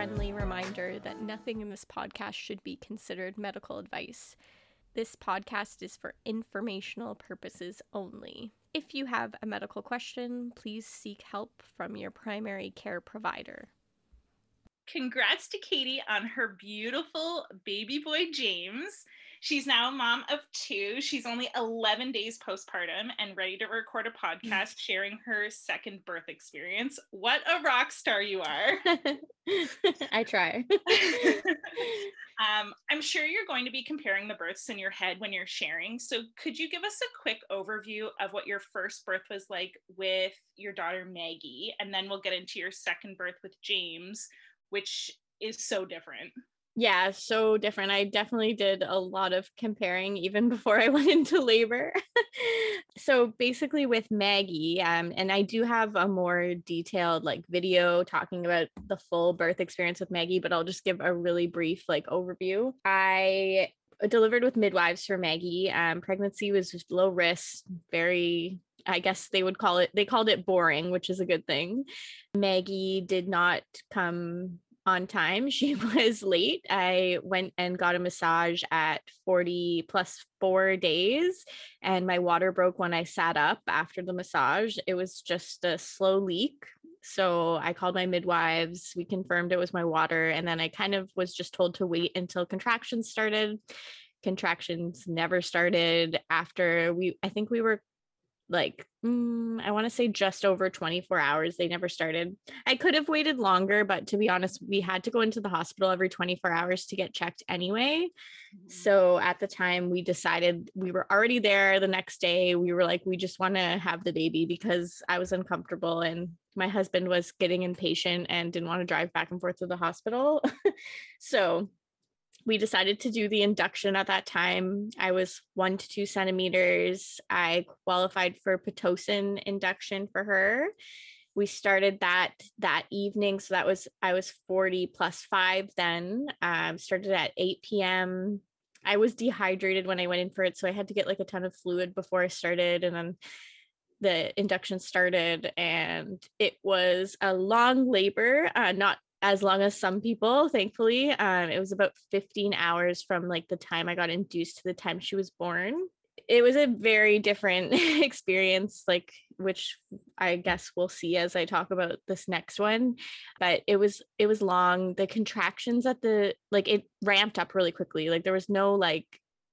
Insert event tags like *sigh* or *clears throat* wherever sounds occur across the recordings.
friendly reminder that nothing in this podcast should be considered medical advice. This podcast is for informational purposes only. If you have a medical question, please seek help from your primary care provider. Congrats to Katie on her beautiful baby boy, James. She's now a mom of two. She's only 11 days postpartum and ready to record a podcast sharing her second birth experience. What a rock star you are. *laughs* I try. *laughs* um, I'm sure you're going to be comparing the births in your head when you're sharing. So, could you give us a quick overview of what your first birth was like with your daughter Maggie? And then we'll get into your second birth with James, which is so different yeah so different i definitely did a lot of comparing even *laughs* before i went into labor *laughs* so basically with maggie um, and i do have a more detailed like video talking about the full birth experience with maggie but i'll just give a really brief like overview i delivered with midwives for maggie um, pregnancy was low risk very I guess they would call it, they called it boring, which is a good thing. Maggie did not come on time. She *laughs* was late. I went and got a massage at 40 plus four days, and my water broke when I sat up after the massage. It was just a slow leak. So I called my midwives. We confirmed it was my water. And then I kind of was just told to wait until contractions started. Contractions never started after we, I think we were like mm, I want to say just over 24 hours. They never started. I could have waited longer, but to be honest, we had to go into the hospital every 24 hours to get checked anyway. Mm-hmm. So at the time, we decided we were already there the next day. We were like, we just want to have the baby because I was uncomfortable and my husband was getting impatient and didn't want to drive back and forth to the hospital. *laughs* so we decided to do the induction at that time. I was one to two centimeters. I qualified for Pitocin induction for her. We started that that evening. So that was, I was 40 plus five then. Um, started at 8 p.m. I was dehydrated when I went in for it. So I had to get like a ton of fluid before I started. And then the induction started and it was a long labor uh, not as long as some people thankfully um, it was about 15 hours from like the time i got induced to the time she was born. It was a very different *laughs* experience like which i guess we'll see as i talk about this next one but it was it was long. The contractions at the like it ramped up really quickly. Like there was no like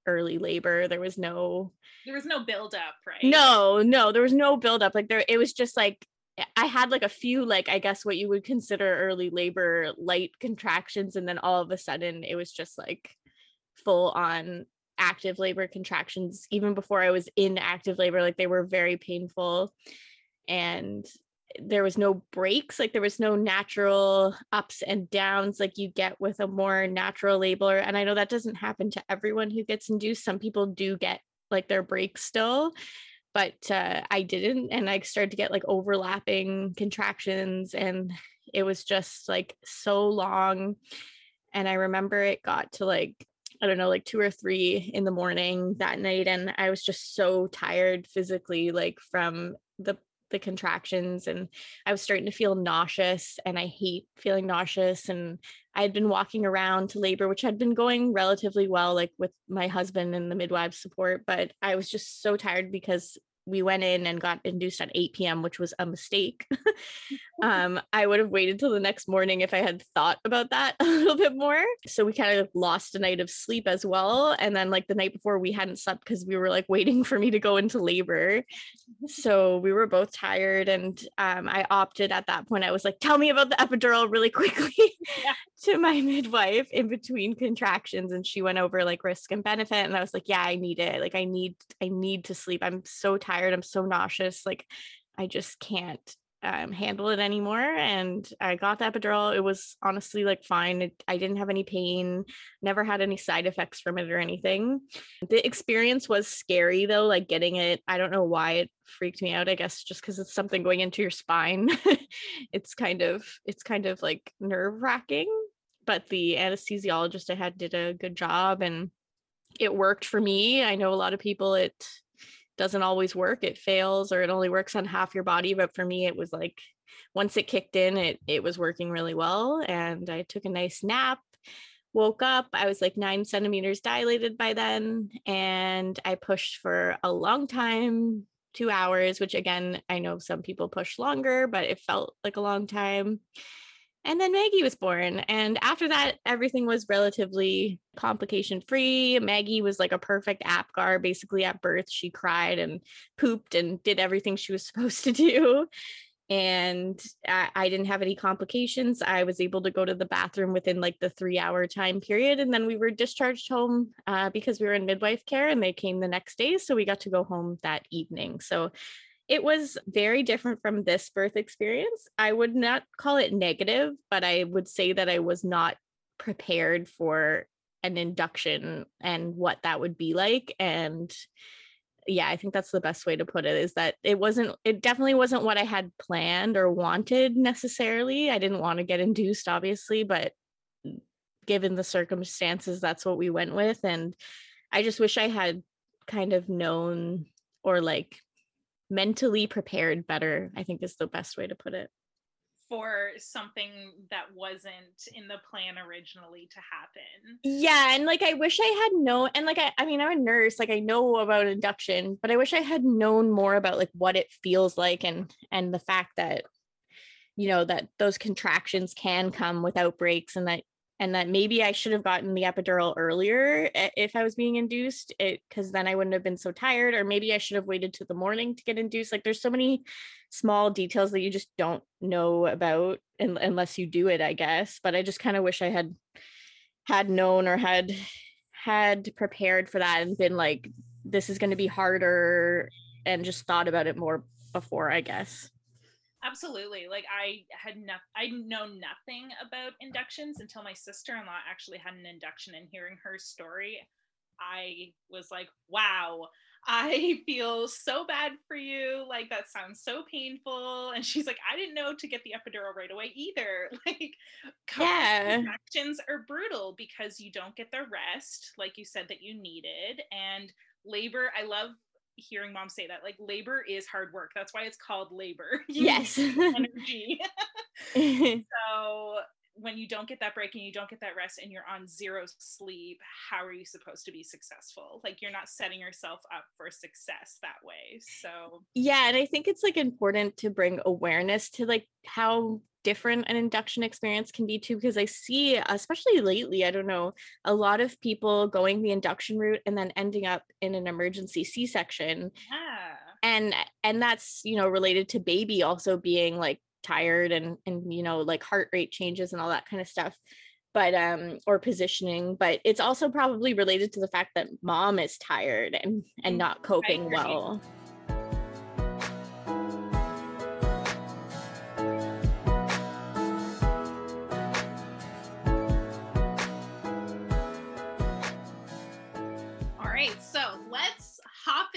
early labor. There was no there was no build up right? No no there was no build up like there it was just like I had like a few, like, I guess what you would consider early labor light contractions. And then all of a sudden it was just like full on active labor contractions. Even before I was in active labor, like they were very painful. And there was no breaks, like there was no natural ups and downs like you get with a more natural labor. And I know that doesn't happen to everyone who gets induced. Some people do get like their breaks still but uh, I didn't. And I started to get like overlapping contractions, and it was just like so long. And I remember it got to like, I don't know, like two or three in the morning that night. And I was just so tired physically, like from the the contractions and I was starting to feel nauseous and I hate feeling nauseous and I had been walking around to labor which had been going relatively well like with my husband and the midwife support but I was just so tired because we went in and got induced at 8 p.m., which was a mistake. *laughs* um, I would have waited till the next morning if I had thought about that *laughs* a little bit more. So we kind of lost a night of sleep as well. And then, like the night before, we hadn't slept because we were like waiting for me to go into labor. So we were both tired. And um, I opted at that point, I was like, tell me about the epidural really *laughs* quickly yeah. To my *laughs* midwife in between contractions. And she went over like risk and benefit. And I was like, yeah, I need it. Like, I need, I need to sleep. I'm so tired. I'm so nauseous. Like I just can't um, handle it anymore. And I got the epidural. It was honestly like fine. It, I didn't have any pain, never had any side effects from it or anything. The experience was scary though, like getting it. I don't know why it freaked me out. I guess just because it's something going into your spine. *laughs* it's kind of, it's kind of like nerve wracking. But the anesthesiologist I had did a good job and it worked for me. I know a lot of people it doesn't always work it fails or it only works on half your body but for me it was like once it kicked in, it it was working really well. And I took a nice nap, woke up. I was like nine centimeters dilated by then, and I pushed for a long time, two hours, which again, I know some people push longer, but it felt like a long time. And then Maggie was born. And after that, everything was relatively complication free. Maggie was like a perfect APGAR. Basically, at birth, she cried and pooped and did everything she was *laughs* supposed to do. And I, I, didn't have any complications. I was able to go to the bathroom within like the three hour time period. And then we were discharged home uh, because we were in midwife care and they came the next day. So we got to go home that evening. So it was very different from this birth experience. I would not call it negative, but I would say that I was not prepared for an induction and what that would be like. And yeah, I think that's the best way to put it is that it wasn't, it definitely wasn't what I had planned or wanted necessarily. I didn't want to get induced, obviously, but given the circumstances, that's what we went with. And I just wish I had kind of known or like mentally prepared better i think is the best way to put it. For something that wasn't in the plan originally to happen. Yeah and like i wish i had known and like I, I mean i'm a nurse like i know about induction but i wish i had known more about like what it feels like and and the fact that you know that those contractions can come without breaks and that and that maybe I should have gotten the epidural earlier if I was being induced it because then I wouldn't have been so tired or maybe I should have waited to the morning to get induced. Like there's so many small details that you just don't know about in, unless you do it I guess but I just kind of wish I had had known or had had prepared for that and been like this is going to be harder and just thought about it more before I guess Absolutely. Like I had no, I know nothing about inductions until my sister-in-law actually had an induction and hearing her story, I was like, wow, *laughs* I feel so bad for you. Like that sounds so painful. And she's like, I didn't know to get the epidural right away either. *laughs* Like yeah. contractions are brutal because you don't get the rest, like you said that you needed. And labor, I love hearing mom say that like labor is hard work. That's why it's called labor. *laughs* Yes. energy. *laughs* *laughs* So when you don't get that break and you don't get that rest and you're on zero sleep how are you supposed to be successful? Like you're not setting yourself up for success that way. So yeah and i think it's like important to bring awareness to like how different an induction experience can be too because i see especially lately i don't know a lot of people going the induction route and then ending up in an emergency c-section. Yeah. and and that's you know related to baby also being like tired and and you know like heart rate changes and all that kind of stuff but um or positioning but it's also probably related to the fact that mom is tired and and mm, not coping well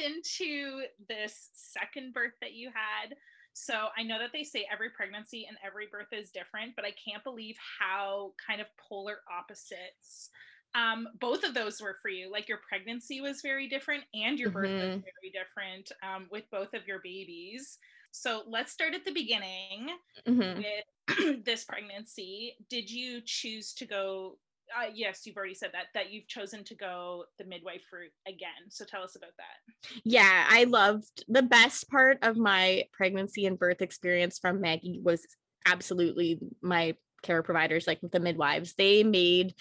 into this second birth that you had. So I know that they say every pregnancy and every birth is different, but I can't believe how kind of polar opposites um, both of those were for you. Like your pregnancy was very different and your birth mm-hmm. was very different um, with both of your babies. So let's start at the beginning mm-hmm. with *clears throat* this pregnancy. Did you choose to go uh, yes, you've already said that that you've chosen to go the midwife route again. So tell us about that. Yeah, I loved the best part of my pregnancy and birth experience from Maggie was absolutely my care providers, like the midwives. They made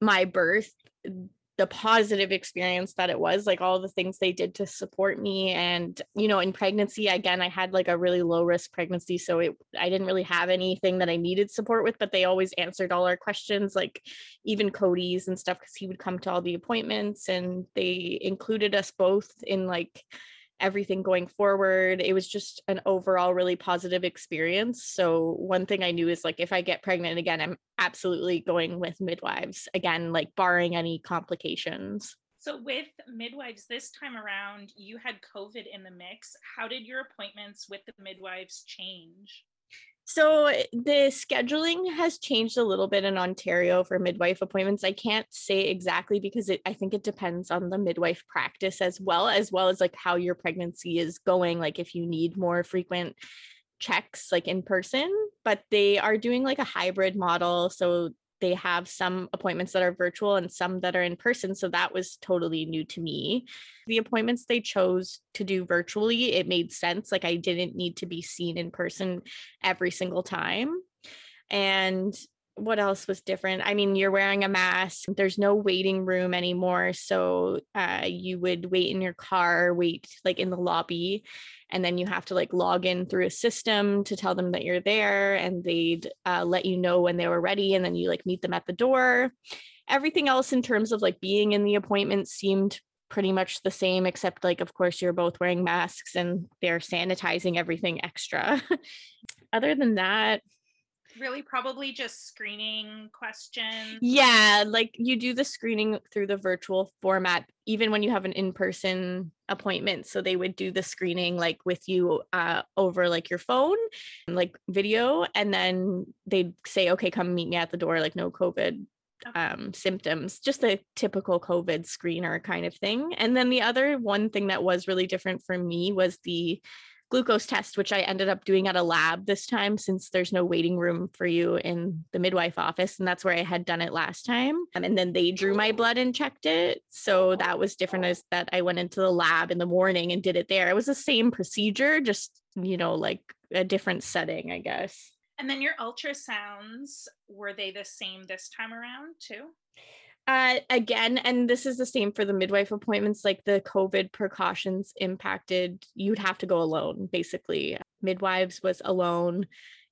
my birth the positive experience that it was like all the things they did to support me and you know in pregnancy again i had like a really low risk pregnancy so it i didn't really have anything that i needed support with but they always answered all our questions like even cody's and stuff because he would come to all the appointments and they included us both in like everything going forward. It was just an overall really positive experience. So, one thing I knew is like if I get pregnant again, I'm absolutely going with midwives again, like barring any complications. So, with midwives this time around, you had COVID in the mix. How did your appointments with the midwives change? So eh, the scheduling has changed a little bit in Ontario for midwife appointments. I can't say exactly because it I think it depends on the midwife practice as well as well as like how your pregnancy is going like if you need more frequent checks like in person, but they are doing like a hybrid model. So they have some appointments that are virtual and some that are in person. So that was totally new to me. The appointments they chose to do virtually, it made sense. Like I didn't need to be seen in person every single time. And what else was different? I mean, you're wearing a mask. There's no waiting room anymore. So uh, you would wait in your car, wait like in the lobby, and then you have to like log in through a system to tell them that you're there, and they'd uh, let you know when they were ready, and then you like meet them at the door. Everything else in terms of like being in the appointment seemed pretty much the same, except like, of course, you're both wearing masks and they're sanitizing everything extra. *laughs* Other than that, really probably just screening questions. Yeah, like you do the screening through the virtual format, even when you have an in-person appointment. So they would do the screening like with you uh, over like your phone, like video, and then they'd say, "Okay, come meet me at the door." Like no COVID um, symptoms, just a typical COVID screener kind of thing. And then the other one thing that was really different for me was the glucose test, which I ended up doing at a lab this time since there's no waiting room for you in the midwife office. And that's where I had done it last time. Um, and then they drew my blood and checked it. So that was different as that I went into the lab in the morning and did it there. It was the same procedure, just, you know, like a different setting, I guess. And then your ultrasounds, were they the same this time around too? Uh, again, and this is the same for the midwife appointments, like the COVID precautions impacted, you'd have to go alone, basically. Midwives was alone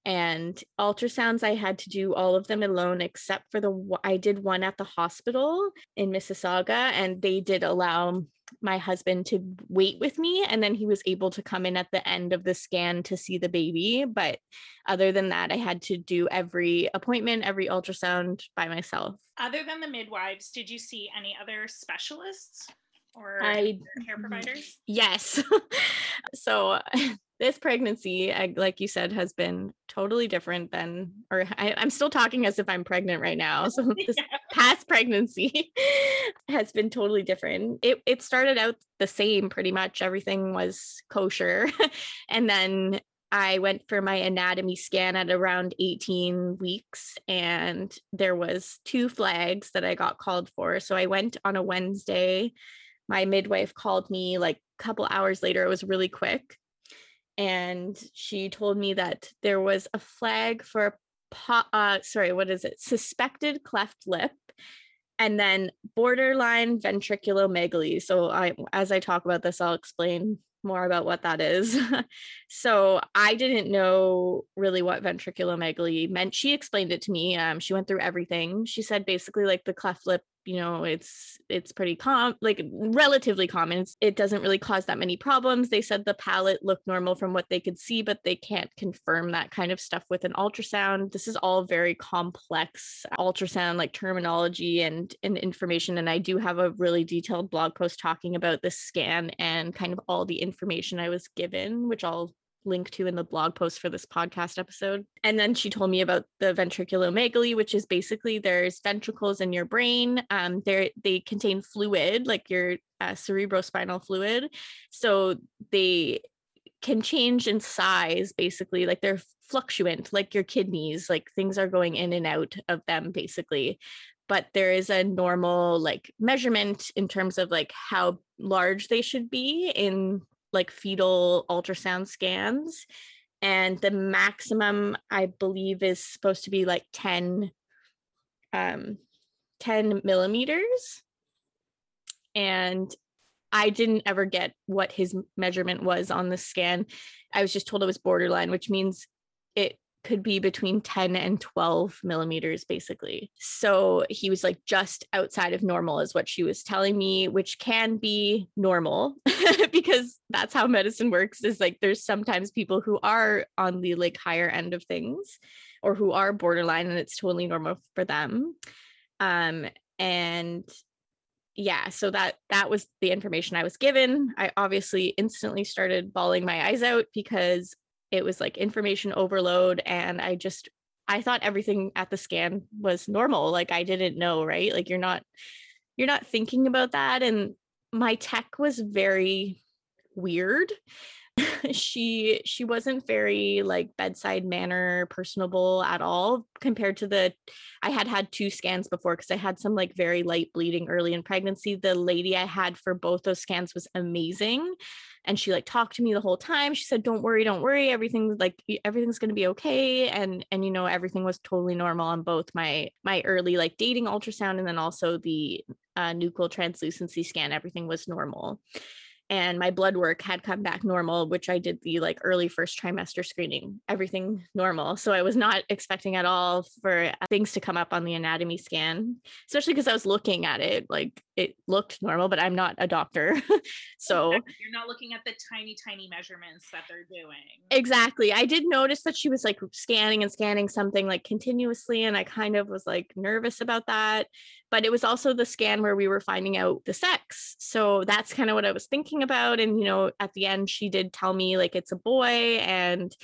and ultrasounds i had to do all of them alone except for the i did one at the hospital in mississauga and they did allow my husband to wait with me and then he was able to come in at the end of the scan to see the baby but other than that i had to do every appointment every ultrasound by myself other than the midwives did you see any other specialists or I, care providers yes *laughs* so *laughs* this pregnancy, like you said, has been totally different than, or I, am still talking as if I'm pregnant right now. *laughs* So this yeah. past pregnancy has been totally different. It, it started out the same pretty much. Everything was kosher. *laughs* and then I went for my anatomy scan at around 18 weeks and there was two flags that I got called for. So I went on a Wednesday. My midwife called me like a couple hours later. It was really quick and she told me that there was a flag for po- uh sorry what is it suspected cleft lip and then borderline ventriculomegaly so i as i talk about this i'll explain more about what that is. *laughs* so I didn't know really what ventriculomegaly meant. She explained it to me. Um, she went through everything. She said basically like the cleft lip you know it's it's pretty calm like relatively common. It doesn't really cause that many problems. They said the palate looked normal from what they could see but they can't confirm that kind of stuff with an ultrasound. This is all very complex ultrasound like terminology and and information and i do have a really detailed blog post talking about this scan and kind of all the information i was given which i'll link to in the blog post for this podcast episode. And then she told me about the ventriculomegaly, which is basically there's ventricles in your brain. Um, they they contain fluid, like your uh, cerebrospinal fluid. So they can change in size, basically, like they're fluctuant, like your kidneys, like things are going in and out of them, basically. But there is a normal like measurement in terms of like how large they should be in like fetal ultrasound scans and the maximum i believe is supposed to be like 10 um 10 millimeters and i didn't ever get what his measurement was on the scan. I was just told it was borderline which means it could be between 10 and 12 millimeters, basically. So he was like just outside of normal, is what she was telling me, which can be normal *laughs* because that's how medicine works. Is like there's sometimes people who are on the like higher end of things or who are borderline and it's totally normal for them. Um, and yeah so that that was the information i was given i obviously instantly started bawling my eyes out because it was like information overload and i just i thought everything at the scan was normal like i didn't know right? Like you're not you're not thinking about that and my tech was very weird. *laughs* She she wasn't very like bedside manner personable at all compared to the I had had two scans before because I had some like very light bleeding early in pregnancy. The lady I had for both those scans was amazing and she like talked to me the whole time. She said don't worry don't worry. Everything like everything's going to be okay. And and you know everything was totally normal on both my my early like dating ultrasound and then also the uh, nuchal translucency scan. Everything was normal and my blood work had come back normal which i did the like early first trimester screening everything normal so i was not expecting at all for uh, things to come up on the anatomy scan especially because i was looking at it like it looked normal but i'm not a doctor *laughs* so you're not looking at the tiny tiny measurements that they're doing exactly i did notice that she was like scanning and scanning something like continuously and i kind of was like nervous about that but it was also the scan where we were finding out the sex. So that's kind of what I was thinking about. And, you know, at the end, she did tell me like it's a boy and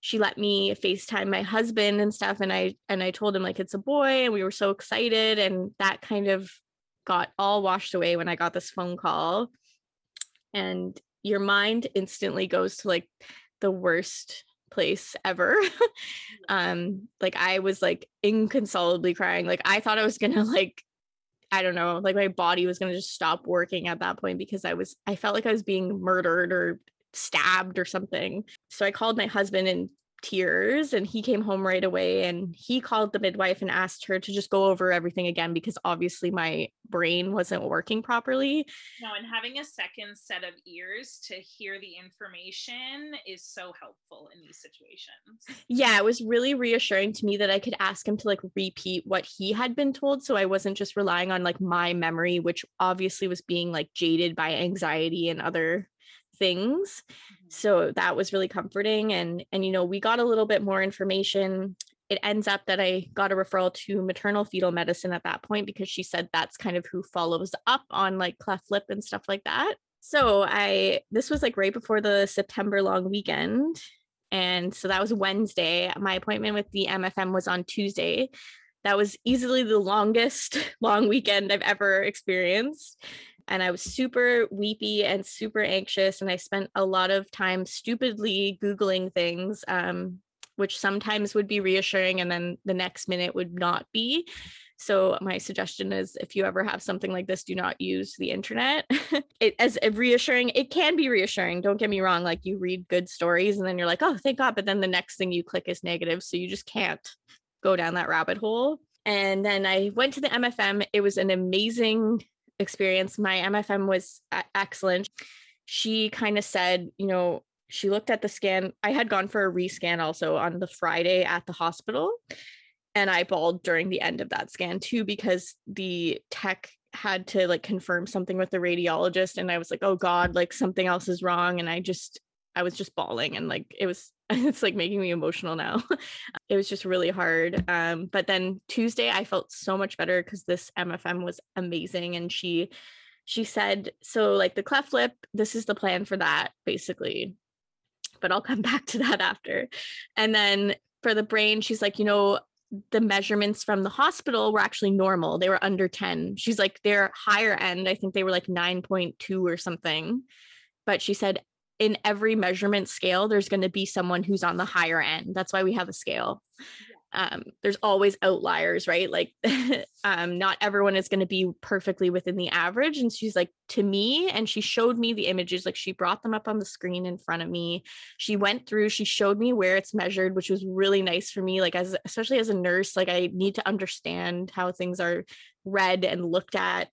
she let me FaceTime my husband and stuff. And I, and I told him like it's a boy and we were so excited. And that kind of got all washed away when I got this phone call. And your mind instantly goes to like the worst place ever. *laughs* um, like I was like inconsolably crying. Like I thought I was gonna like I don't know, like my body was going to just stop working at that point because I was, I felt like I was being murdered or stabbed or something. So I called my husband and tears and he came home right away and he called the midwife and asked her to just go over everything again because obviously my brain wasn't working properly. No, and having a second set of ears to hear the information is so helpful in these situations. Yeah, it was really reassuring to me that I could ask him to like repeat what he had been told so I wasn't just relying on like my memory which obviously was being like jaded by anxiety and other things mm-hmm. so that was really comforting and and you know we got a little bit more information it ends up that I got a referral to maternal fetal medicine at that point because she said that's kind of who follows up on like cleft lip and stuff like that. So I this was like right before the September long weekend. And so that was Wednesday. My appointment with the MFM was on Tuesday. That was easily the longest *laughs* long weekend I've ever experienced and I was super weepy and super anxious. And I spent a lot of time stupidly Googling things, um, which sometimes would be reassuring and then the next minute would not be. So my suggestion is if you ever have something like this, do not use the internet. *laughs* it as reassuring, it can be reassuring. Don't get me wrong. Like you read good stories and then you're like, oh, thank God. But then the next thing you click is negative. So you just can't go down that rabbit hole. And then I went to the MFM. It was an amazing experience. My MFM was excellent. She kind of said, you know, she looked at the scan. I had gone for a rescan also on the Friday at the hospital. And I bawled during the end of that scan too, because the tech had to like confirm something with the radiologist. And I was like, oh God, like something else is wrong. And I just, I was just bawling and like it was *laughs* it's like making me emotional now. *laughs* it was just really hard. Um, but then Tuesday I felt so much better because this MFM was amazing and she she said, so like the cleft lip, this is the plan for that, basically. But I'll come *laughs* back to that after. And then for the brain, she's like, you know, the measurements from the hospital were actually normal. They were under 10. She's like, they're higher end. I think they were like 9.2 or something. But she said in every measurement scale, there's going to be someone who's on the higher end. That's why we have a scale. Um, there's always outliers, right? Like, *laughs* um, not everyone is going to be perfectly within the average. And she's like, to me, and she showed me the images, like, she brought them up on the screen in front of me. She went through, she showed me where it's measured, which was really nice for me. Like, as especially as a nurse, like, I need to understand how things are read and looked at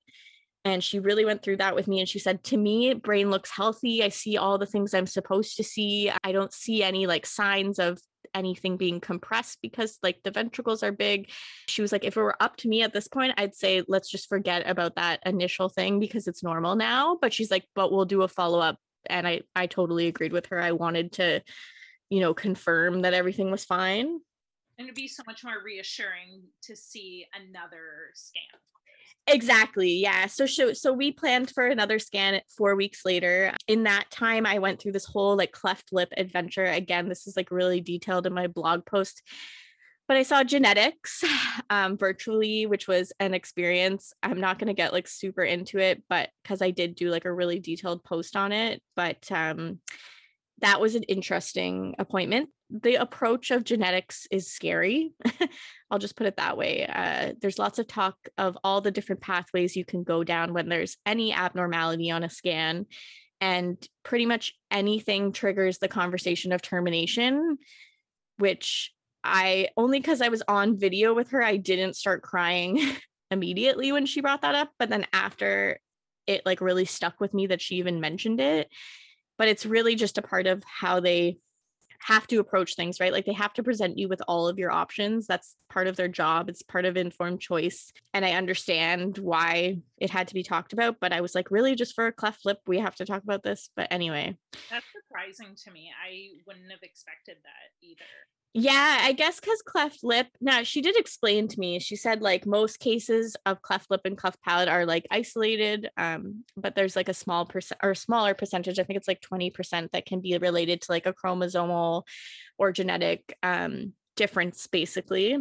and she really went through that with me and she said to me brain looks healthy. I see all the things i'm supposed to see. I don't see any like signs of anything being compressed because like the ventricles are big. She was like if it were up to me at this point i'd say let's just forget about that initial thing because it's normal now. But she's like but we'll do a follow up and i i totally agreed with her. I wanted to you know confirm that everything was fine. And it'd be so much more reassuring to see another scan Exactly. Yeah. So, so we planned for another scan 4 weeks later. In that time I went through this whole like cleft lip adventure. Again, this is like really detailed in my blog post. But I saw genetics *sighs* um, virtually, which was an experience. I'm not going to get like super into it, but because I did do like a really detailed post on it. But um, that was an interesting appointment. The approach of genetics is scary. *laughs* I'll just put it that way. Uh, there's lots of talk of all the different pathways you can go down when there's any abnormality on a scan. And pretty much anything triggers the conversation of termination, which I only because I was on video with her, I didn't start crying *laughs* immediately when she brought that up. But then after it like really stuck with me that she even mentioned it but it's really just a part of how they have to approach things, right? Like they have to present you with all of your options. That's part of their job. It's part of informed choice. And I understand why it had to be talked about, but I was like, really, just for a cleft lip, we have to talk about this. But anyway. That's surprising to me. I wouldn't have expected that either. Yeah, I guess because cleft lip. Now she did explain to me. She said like most cases of cleft lip and cleft palate are like isolated, um, but there's like a small percent or smaller percentage. I think it's like twenty percent that can be related to like a chromosomal or genetic um, difference, basically.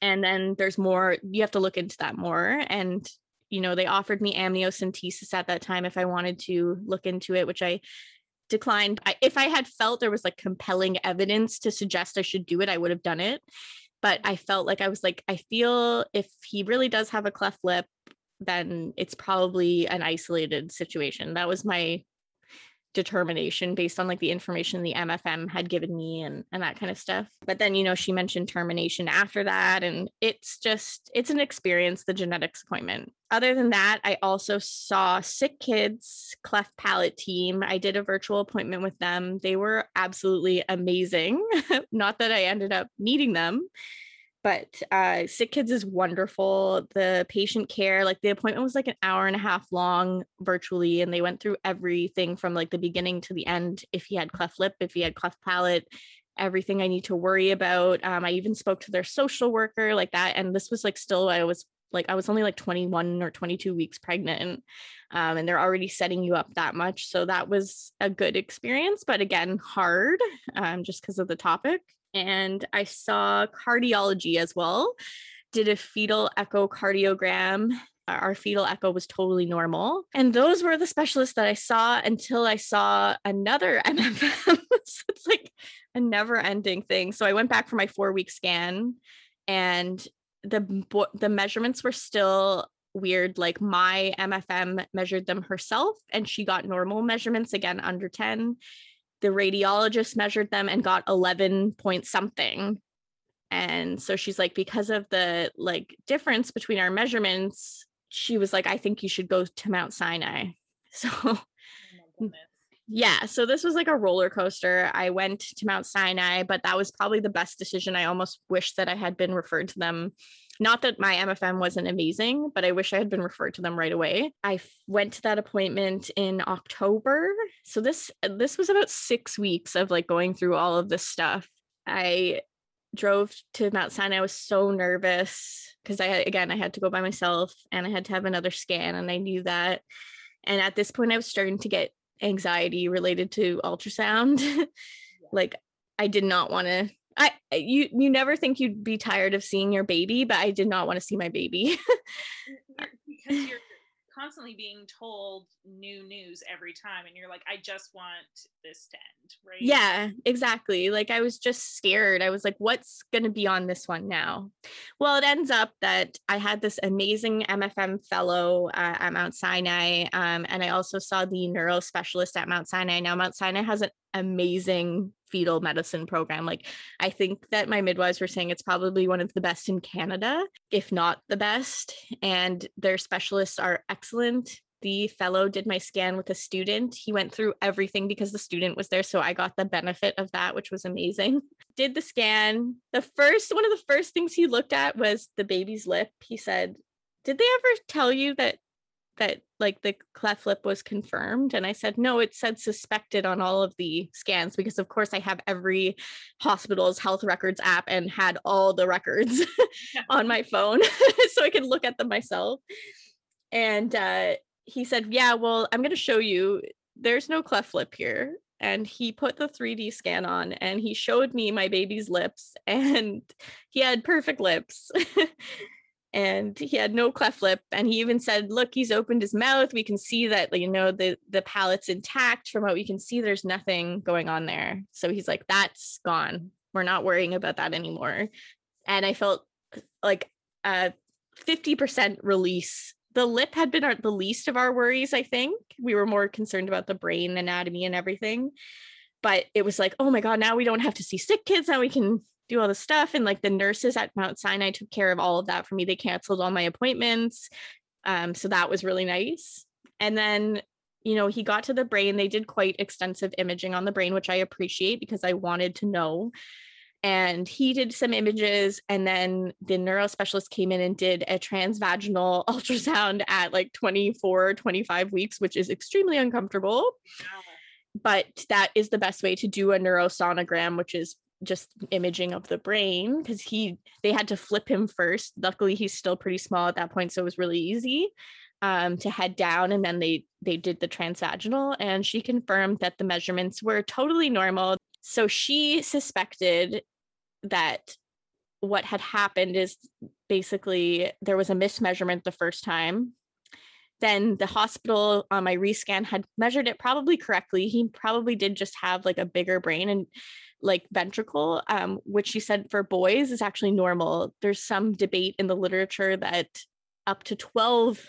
And then there's more. You have to look into that more. And you know, they offered me amniocentesis at that time if I wanted to look into it, which I declined. I, if I had felt there was like compelling evidence to suggest I should do it, I would have done it. But I felt like I was like, I feel if he really does have a cleft lip, then it's probably an isolated situation. That was my determination based on like the information the MFM had given me and and that kind of stuff. But then you know she mentioned termination after that and it's just it's an experience the genetics appointment. Other than that, I also saw Sick Kids Cleft Palate team. I did a virtual appointment with them. They were absolutely amazing. *laughs* Not that I ended up needing them but uh, sick kids is wonderful the patient care like the appointment was like an hour and a half long virtually and they went through everything from like the beginning to the end if he had cleft lip if he had cleft palate everything i need to worry about um, i even spoke to their social worker like that and this was like still i was like i was only like 21 or 22 weeks pregnant um, and they're already setting you up that much so that was a good experience but again hard um, just because of the topic and I saw cardiology as well. Did a fetal echocardiogram. Our fetal echo was totally normal. And those were the specialists that I saw until I saw another *laughs* MFM. *laughs* so it's like a never ending thing. So I went back for my four week scan and the the measurements were still weird like my mfm measured them herself and she got normal measurements again under 10 the radiologist measured them and got 11 point something. And so she's like because of the like difference between our measurements she was like i think you should go to mount sinai. *laughs* So yeah so this was like a roller coaster. I went to mount sinai but that was probably the best decision i almost wish that i had been referred to them not that my MFM wasn't amazing, but I wish I had been referred to them right away. I f- went to that appointment in October. So this this was about 6 weeks of like going through all of this stuff. I drove to Mount Sinai. I was so nervous because I again I had to go by myself and I had to have another scan and I knew that. And at this point I was starting to get anxiety related to ultrasound. *laughs* like I did not want to I you you never think you'd be tired of seeing your baby, but I did not want to see my baby. *laughs* because you're constantly being told new news every time and you're like i just want this to end right? Yeah exactly like i was just scared. I was like what's going to be on this one now? Well it ends up that i had this amazing mfm fellow uh, at mount sinai um, and i also saw the neuro specialist at mount sinai. Now mount sinai has an amazing fetal medicine program. Like, I think that my midwives were saying it's probably one of the best in Canada, if not the best. And their specialists are excellent. The fellow did my scan with a student. He went through everything because the student was there. So I got the benefit of that, which was amazing. *laughs* Did the scan. The first, one of the first things he looked at was the baby's lip. He said, Did they ever tell you that that like the cleft lip was confirmed and i said no it said suspected on all of the scans because of course i have every hospital's health records app and had all the records *laughs* on my phone *laughs* so i could look at them myself. And uh, he said yeah well i'm going to show you. There's no cleft lip here. And he put the 3D scan on and he showed me my baby's lips and he had perfect lips *laughs* and he had no cleft lip. And he even said look he's opened his mouth. We can see that you know the the palate's intact. From what we can see there's nothing going on there. So he's like that's gone. We're not worrying about that anymore. And i felt like a 50% release. The lip had been our, the least of our worries i think. We were more concerned about the brain anatomy and everything. But it was like oh my god now we don't have to see sick kids. Now we can do all the stuff. And like the nurses at Mount Sinai took care of all of that for me. They canceled all my appointments. Um, so that was really nice. And then, you know, he got to the brain. They did quite extensive imaging on the brain, which I appreciate because I wanted to know. And he did some images, and then the neurospecialist came in and did a transvaginal *laughs* ultrasound at like 24, 25 weeks, which is extremely uncomfortable. But that is the best way to do a neurosonogram, which is just imaging of the brain because he they had to flip him first. Luckily he's still pretty small at that point so it was really easy um, to head down and then they they did the transvaginal and she confirmed that the measurements were totally normal. So she suspected that what had happened is basically there was a mismeasurement the first time. Then the hospital on my rescan had measured it probably correctly. He probably did just have like a bigger brain and like ventricle, um, which she said for boys is actually normal. There's some debate in the literature that up to 12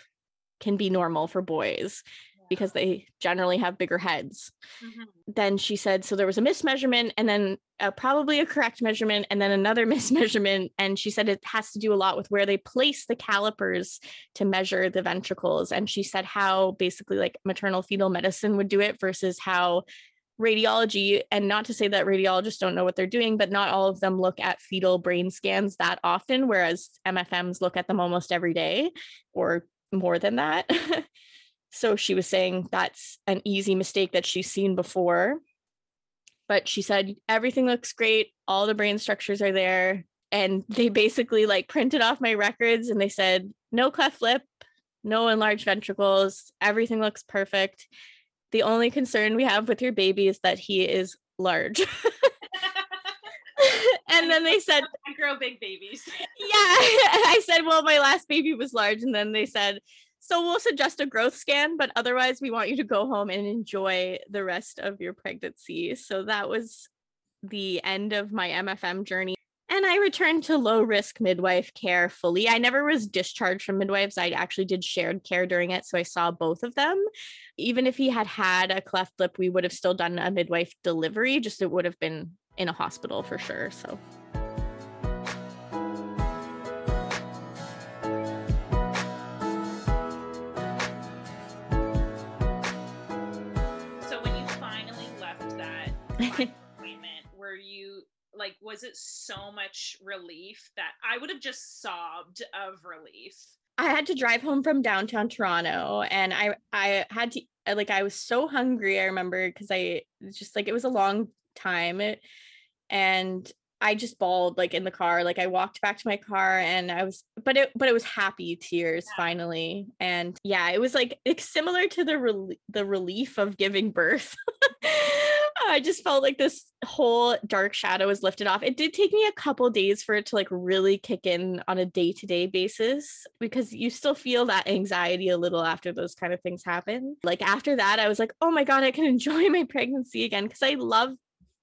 can be normal for boys because they generally have bigger heads. Mm-hmm. Then she said, so there was a mismeasurement and then uh, probably a correct measurement and then another *laughs* mismeasurement. And she said it has to do a lot with where they place the calipers to measure the ventricles. And she said how basically like maternal fetal medicine would do it versus how radiology and not to say that radiologists don't know what they're doing but not all of them look at fetal brain scans that often whereas mfms look at them almost every day or more than that. *laughs* So she was saying that's an easy mistake that she's seen before. But she said everything looks great. All the brain structures are there. And they basically like printed off my records and they said no cleft lip no enlarged ventricles. Everything looks perfect the only concern we have with your baby is that he is large. *laughs* and then they said, I grow big babies. *laughs* yeah. *laughs* I said, well, my last baby was large. And then they said, so we'll suggest a growth scan, but otherwise, we want you to go home and enjoy the rest of your pregnancy. So that was the end of my MFM journey. And I returned to low risk midwife care fully. I never was discharged from midwives. I actually did shared care during it. So I saw both of them. Even if he had had a cleft lip, we would have still done a midwife delivery, just it would have been in a hospital for sure. So. So when you finally left that *laughs* appointment, were you like was it so much relief that I would have just sobbed of relief. I had to drive home from downtown Toronto and I I had to like I was so hungry I remember cuz I just like it was a long time it, and I just bawled like in the car like I walked back to my car and I was but it but it was happy tears yeah. finally and yeah it was like it's similar to the rel- the relief of giving birth *laughs* I just felt like this whole dark shadow was lifted off. It did take me a couple days for it to like really kick in on a day to day basis because you still feel that anxiety a little after those kind of things happen. Like after that, I was like, oh my God, I can *laughs* enjoy my pregnancy again because I love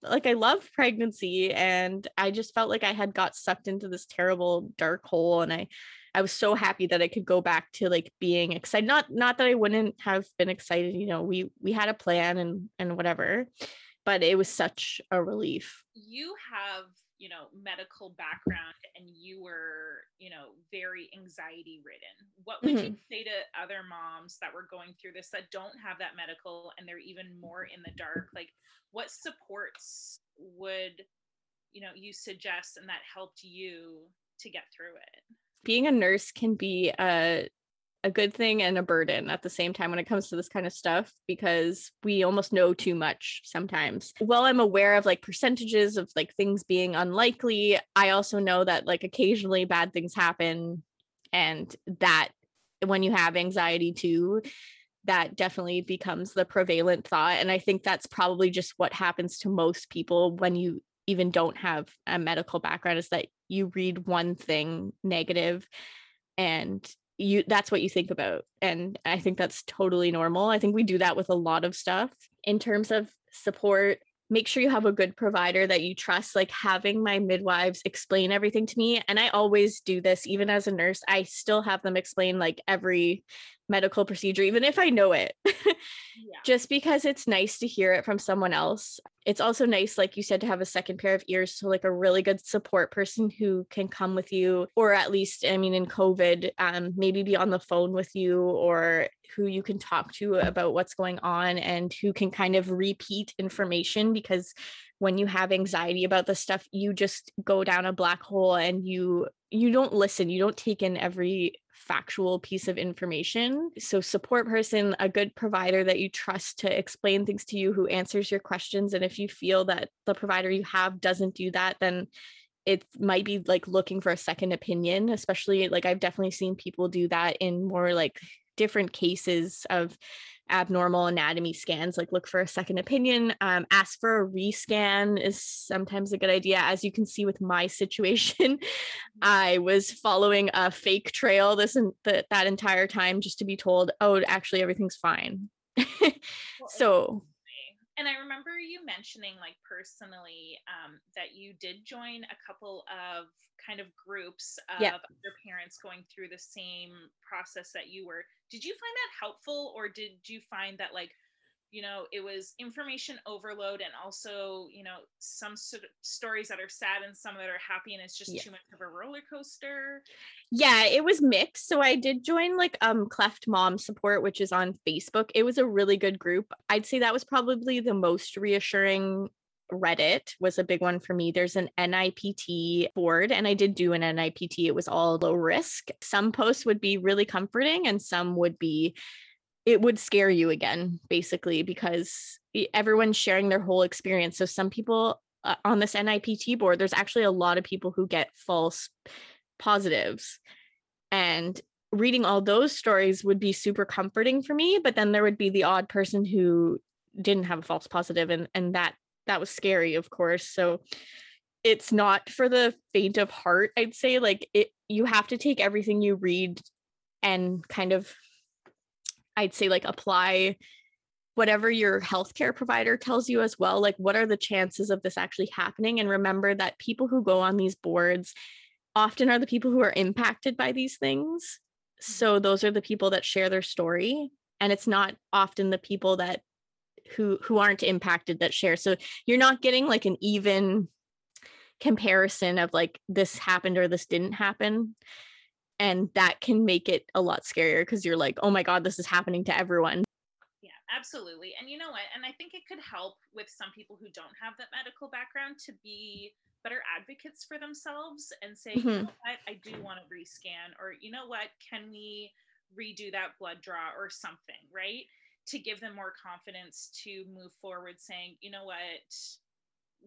like I love pregnancy and I just felt like I had got sucked into this terrible dark hole and I I was so happy that I could go back to like being excited not not that I wouldn't have been excited you know we we had a plan and and whatever but it was such a relief. You have, you know, medical background and you were, you know, very anxiety ridden. What would mm-hmm. you say to other moms that were going through this that don't have that medical and they're even more in the dark? Like what supports would, you know, you suggest and that helped you to get through it? Being a nurse can be a a good thing and a burden at the same time when it comes to this kind of stuff because we almost know too much sometimes. While I'm aware of like percentages of like things being unlikely, I also know that like occasionally bad things happen and that when you have anxiety too, that definitely becomes the prevalent thought. And I think that's probably just what happens to most people when you even don't have a medical background is that you read one thing negative and you that's what you think about and i think that's totally normal i think we do that with a lot of stuff. In terms of support make sure you have a good provider that you trust like having my midwives explain everything to me and i always do this even as a nurse i still have them explain like every medical procedure even if i know it *laughs* yeah. just because it's nice to hear it from someone else it's also nice like you said to have a second pair of ears so like a really good support person who can come with you or at least i mean in covid um, maybe be on the phone with you or who you can talk to about what's going on and who can kind of repeat information because when you have anxiety about the stuff you just go down a black hole and you you don't listen you don't take in every factual piece of information. So, support person, a good provider that you trust to explain things to you who answers your questions. And if you feel that the provider you have doesn't do that, then it might be like looking for a second opinion, especially like I've definitely seen people do that in more like different cases of abnormal anatomy scans like look for a second opinion um, ask for a rescan is sometimes a good idea. As you can see with my *laughs* situation i was following a fake trail this and th- that entire time just to be told oh actually everything's fine. *laughs* So and I remember you mentioning, like personally, um, that you did join a couple of kind of groups of yeah. other parents going through the same process that you were. Did you find that helpful, or did you find that like you know it was information overload and also you know some sort of stories that are sad and some that are happy and it's just yeah. too much of a roller coaster yeah it was mixed so i did join like um cleft mom support which is on facebook it was a really good group i'd say that was probably the most reassuring Reddit was a big one for me. There's an NIPT board, and I did do an NIPT. It was all low risk. Some posts would be really comforting, and some would be it would scare you again, basically, because everyone's sharing their whole experience. So some people uh, on this NIPT board, there's actually a lot of people who get false positives. And reading all those stories would be super comforting for me. But then there would be the odd person who didn't have a false positive and and that that was scary, of course. So it's not for the faint of heart, I'd say. Like it you have to take everything you read and kind of I'd say like apply whatever your healthcare provider tells you as well. Like, what are the chances of this actually happening? And remember that people who go on these boards often are the people who are impacted by these things. So, those are the people that share their story. And it's not often the people that who who aren't impacted that share so you're not getting like an even comparison of like this happened or this didn't happen and that can make it a lot scarier because you're like oh my god this is happening to everyone yeah absolutely and you know what and i think it could help with some people who don't have that medical background to be better advocates for themselves and say mm-hmm. you know what i do want to rescan or you know what can we redo that blood draw or something right to give them more confidence to move forward saying you know what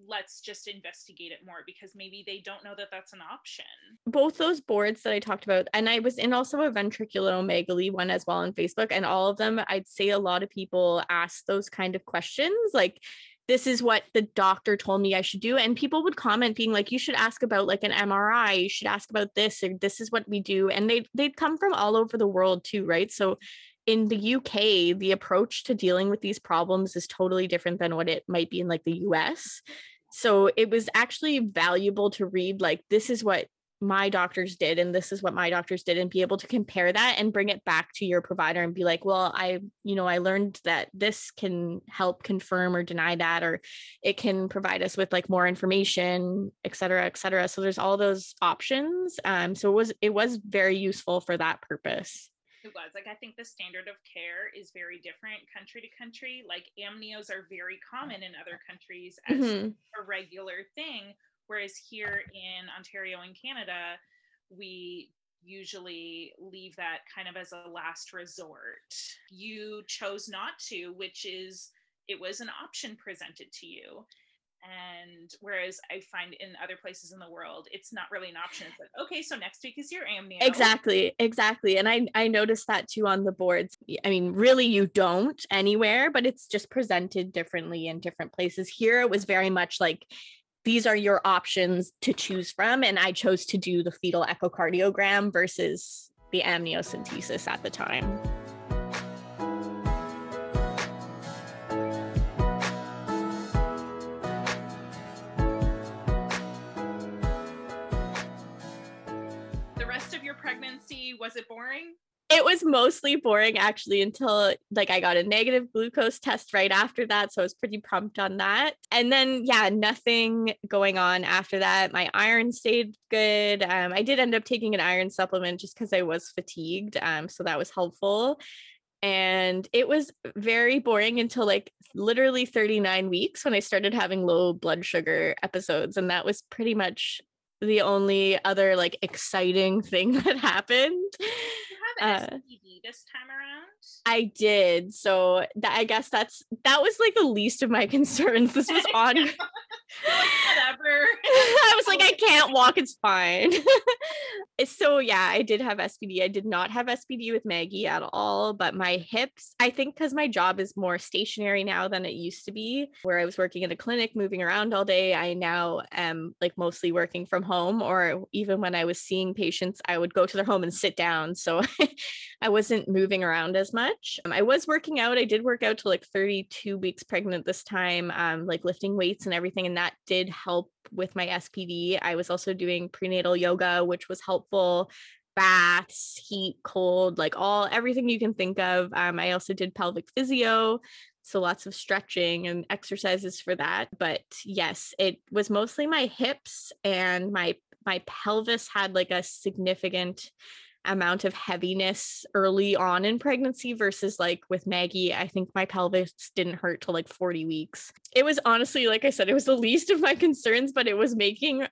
let's just investigate it more because maybe they don't know that that's an option. Both those boards that I talked about, and I was in also a ventriculomegaly one as well on Facebook, and all of them, I'd say a lot of people ask those kind of questions like, this is what the doctor told me I should do. And people would comment being like, you should ask about like an MRI, you should ask about this, or this is what we do. And they they'd come from all over the world too, right? So in the UK, the approach to dealing with these problems is totally different than what it might be in like the US. So it was actually valuable to read like this is what my doctors did and this is what my doctors did and be able to compare that and bring it back to your provider and be like well i you know i learned that this can help confirm or deny that or it can provide us with like more information et cetera et cetera. So there's all those options. Um so it was it was very useful for that purpose was. Like i think the standard of care is very different country to country. Like amnios are very common in other countries as mm-hmm. a regular thing whereas here in ontario and canada we usually leave that kind of as a last resort. You chose not to which is it was an option presented to you and whereas i find in other places in the world it's not really an option. It's like okay so next week is your amnio. Exactly exactly. And i i noticed that too on the boards. I mean really you don't anywhere but it's just presented differently in different places. Here it was very much like these are your options to choose from and i chose to do the fetal echocardiogram versus the amniocentesis at the time. Was it boring? it was mostly boring actually until like I got a negative glucose test right after that. So I was pretty pumped on that. And then, yeah, nothing going on after that. My iron stayed good. Um, I did end up taking an iron supplement just because I was fatigued. Um, so that was helpful. And it was very boring until like literally 39 weeks when I started having low blood sugar episodes. And that was pretty much the only other like exciting thing *laughs* that happened. Have uh, SPD this time around? I did. So that I guess that's that was like the least of my *laughs* concerns. This was *laughs* on *laughs* like, whatever. I was like, I can't walk, it's fine. so yeah, I did have SPD. I did not have SPD with Maggie at all, but my hips, I think because my job is more stationary now than it used to be, where I was working in a clinic, moving around all day. I now am like mostly working from home, or even when I was seeing patients, I would go to their home and sit down. So *laughs* I wasn't moving around as much. Um, I was working out. I did work out to like 32 weeks pregnant this time, um, like lifting weights and everything. And that did help with my SPD. I was also doing prenatal yoga, which was helpful. Baths, heat, cold, like all everything you can think of. Um, I also did pelvic physio. So lots of stretching and exercises for that. But yes, it was mostly my hips and my my pelvis had like a significant amount of heaviness early on in pregnancy versus like with Maggie, I think my pelvis didn't hurt till like 40 weeks. It was honestly, like I said, it was the *laughs* least of my concerns, but it was making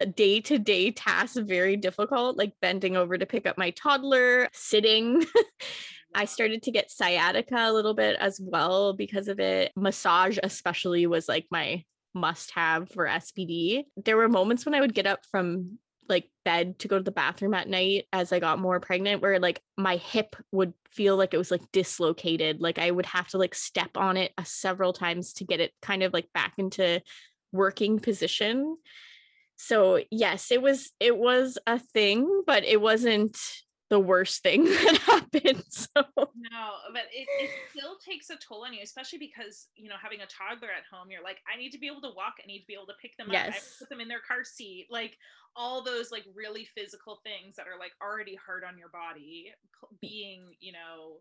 a day to day tasks very difficult, like bending over to pick up my toddler, sitting. *laughs* I started to get sciatica a little bit as well because of it. Massage, especially, was like my must have for SPD. There were moments when I would get up from like bed to go to the bathroom at night as I got more pregnant where like my hip would feel like it was like dislocated like I would have to like step on it uh, several times to get it kind of like back into working position so yes it was it was a thing but it wasn't the worst thing *laughs* that happened. *laughs* So no, but it, it *laughs* still takes a toll on you, especially because you know having a toddler at home, you're like, I need to be able to walk, I need to be able to pick them yes. up, I put them in their car seat, like all those like really physical things that are like already hard on your body, mm. being you know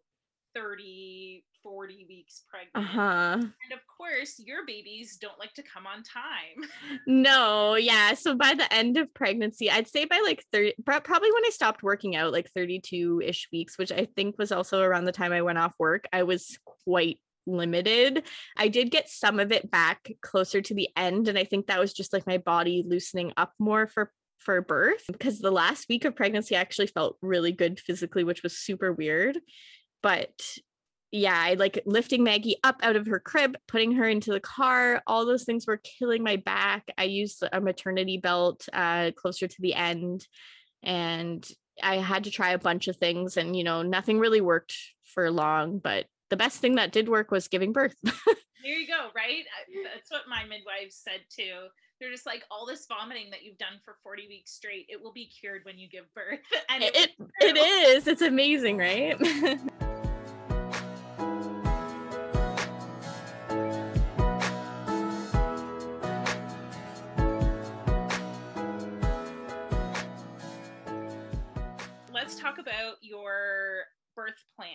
30 40 weeks pregnant. Uh-huh. And of course your babies don't like to come on time. *laughs* No yeah so by the end of pregnancy i'd say by like 30 probably when i stopped working out like 32ish weeks which i think was also around the time i went off work i was quite limited. I did get some of it back closer to the end and I think that was just like my body loosening up more for for birth because the last week of pregnancy I actually felt really good physically which was super weird but yeah, I like lifting Maggie up out of her crib, putting her into the car. All those things were killing my back. I used a maternity belt uh, closer to the end, and I had to try a bunch of things, and you know, nothing really worked for long. But the best thing that did work was giving birth. *laughs* there you go, right? That's what my midwife said too. They're just like all this vomiting that you've done for 40 weeks straight, it will be cured when you give birth. *laughs* And it, it, it is. It's amazing, right? *laughs* let's talk about your birth plan.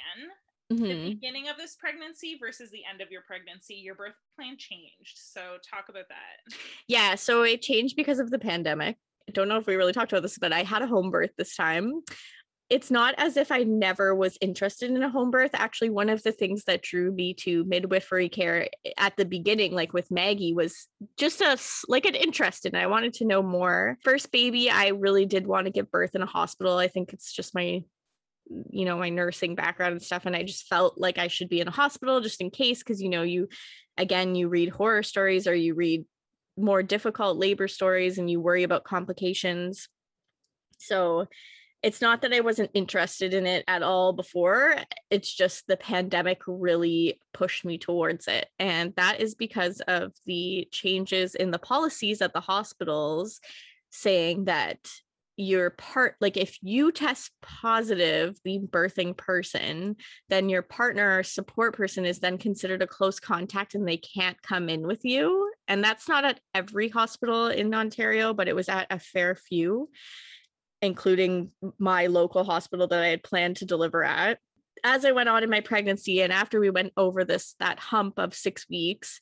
Mm-hmm. The beginning of this pregnancy versus the end of your pregnancy, your birth plan changed. So, talk about that. Yeah. So, it changed because of the pandemic. I don't know if we really talked about this, but I had a home birth this time it's not as if I never was interested in a home birth. Actually, one of the things that drew me to midwifery care at the beginning, like with Maggie, was just a like an interest in it. I wanted to know more. First baby, I really did want to give birth in a hospital. I think it's just my you know my nursing background and stuff and i just felt like i should be in a hospital just in case because you know you again you read horror stories or you read more difficult labor stories and you worry about complications so it's not that I wasn't interested in it at all before. It's just the pandemic really pushed me towards it. And that is because of the changes in the policies at the hospitals saying that your part like if you test positive the birthing person then your partner or support person is then considered a close contact and they can't come in with you and that's not at every hospital in ontario but it was at a fair few including my local hospital that i had planned to deliver at. As i went on in my pregnancy and after we went over this that hump of six weeks